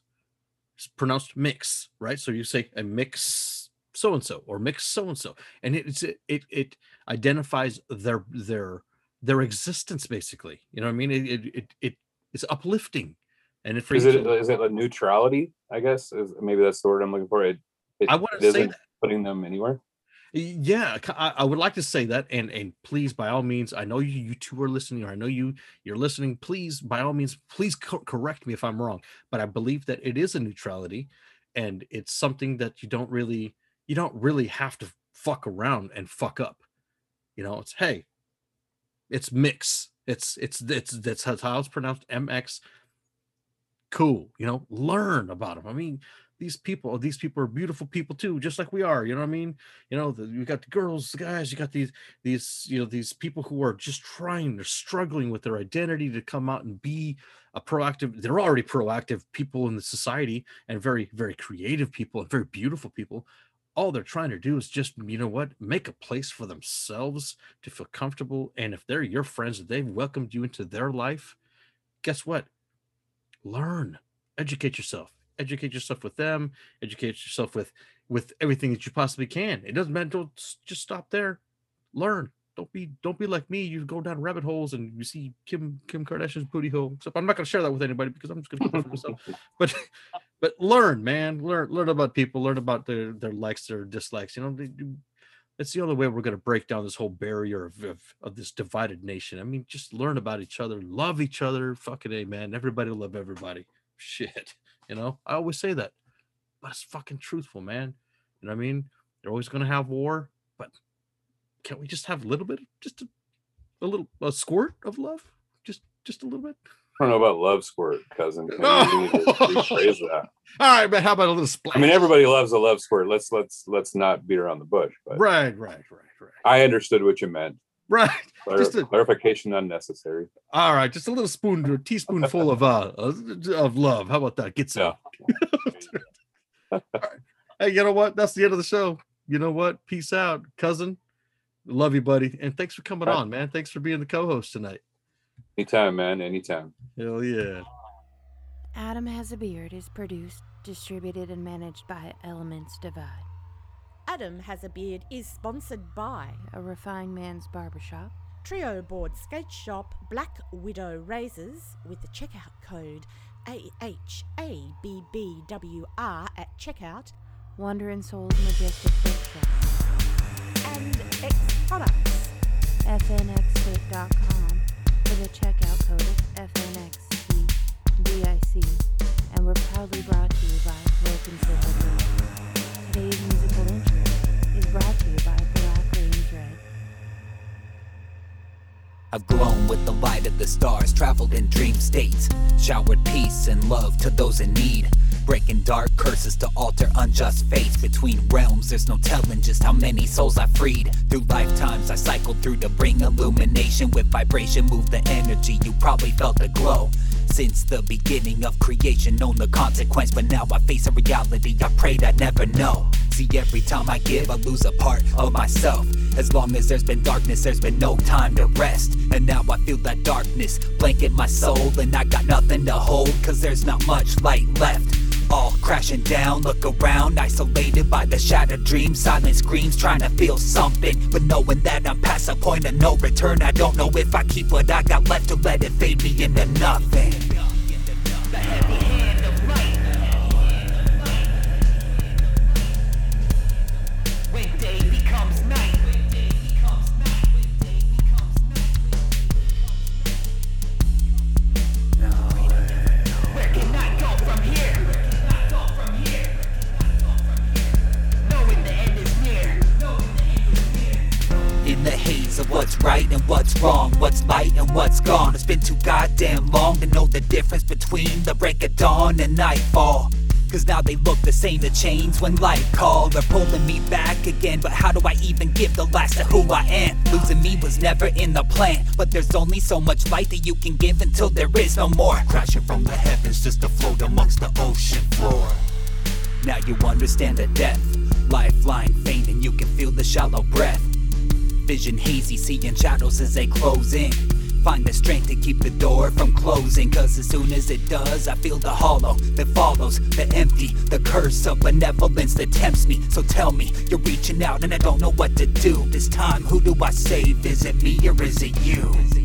it's pronounced mix right? So you say a mix so and so or mix so and so and it's it, it it identifies their their their existence basically you know what i mean? It it, it, it it's uplifting and it is it you- uh, is it a neutrality i guess? Is maybe that's the word i'm looking for. It, it i wouldn't it say that putting them anywhere yeah I would like to say that and and please by all means i know you you two are listening or i know you you're listening please by all means please co- correct me if i'm wrong but i believe that it is a neutrality and it's something that you don't really you don't really have to fuck around and fuck up you know it's hey it's mix it's it's it's that's how it's pronounced mx cool you know learn about them i mean these people oh, these people are beautiful people too just like we are you know what i mean? You know the, you got the girls the guys you got these these you know these people who are just trying they're struggling with their identity to come out and be a proactive they're already proactive people in the society and very very creative people and very beautiful people. All they're trying to do is just you know what make a place for themselves to feel comfortable and if they're your friends they've welcomed you into their life guess what? Learn educate yourself educate yourself with them educate yourself with with everything that you possibly can it doesn't matter don't just stop there learn don't be don't be like me you go down rabbit holes and you see kim kim kardashian's booty hole except i'm not going to share that with anybody because i'm just going to keep that for myself [LAUGHS] but but learn man learn learn about people learn about their their likes their dislikes you know they it's the only way we're going to break down this whole barrier of, of, of this divided nation. I mean, just learn about each other, love each other. Fucking a man. Everybody love everybody. Shit. You know, I always say that, but it's fucking truthful, man. You know what I mean? They're always going to have war, but can't we just have a little bit, just a, a little, a squirt of love? Just, just a little bit. I don't know about love squirt, cousin. Maybe No. you need to rephrase that. [LAUGHS] All right, but How about a little splash? I mean, everybody loves a love squirt. Let's let's let's not beat around the bush. But Right, right, right, right, I understood what you meant. Right. Clar- Just a- clarification unnecessary. All right, just a little spoon, a teaspoonful [LAUGHS] of uh of love. How about that? Get some. [LAUGHS] Hey, you know what? That's the end of the show. You know what? Peace out, cousin. Love you, buddy, and thanks for coming Right. on, man. Thanks for being the co-host tonight. Anytime, man. Anytime. Hell yeah. Adam Has a Beard is produced, distributed, and managed by Elements Divide, Adam Has a Beard is sponsored by a refined man's barbershop. Trejo Board Skate Shop Black Widow Razors with the checkout code AHABBWR at checkout Wandering Soul's Majestic Bookshop, and X Products. FNXFit.com for the checkout code of FNXTDIC, and we're proudly brought to you by Broken Cymbal Brewing. I've grown with the light of the stars, traveled in dream states, showered peace and love to those in need. Breaking dark curses to alter unjust fates between realms. There's no telling just how many souls I freed. Through lifetimes, I cycled through to bring illumination with vibration. Move the energy, you probably felt the glow. Since the beginning of creation, known the consequence, but now I face a reality I prayed I'd never know. See, every time I give, I lose a part of myself. As long as there's been darkness, there's been no time to rest. And now I feel that darkness blanket my soul, and I got nothing to hold, cause there's not much light left. All crashing down, look around, isolated by the shattered dreams, silent screams, trying to feel something. But knowing that I'm past a point of no return, I don't know if I keep what I got left to let it fade me into nothing. And what's gone. It's been too goddamn long to know the difference between the break of dawn and nightfall. Cause now they look the same, the chains when light call. They're pulling me back again, but how do I even give the last of who I am? Losing me was never in the plan, but there's only so much light that you can give until there is no more. Crashing from the heavens just to float amongst the ocean floor. Now you understand the depth. Lifeline faint and you can feel the shallow breath. Vision hazy, seeing shadows as they close in. Find the strength to keep the door from closing. Cause as soon as it does, I feel the hollow that follows, the empty, the curse of benevolence that tempts me. So tell me, you're reaching out and I don't know what to do. This time, who do I save? Is it me or is it you?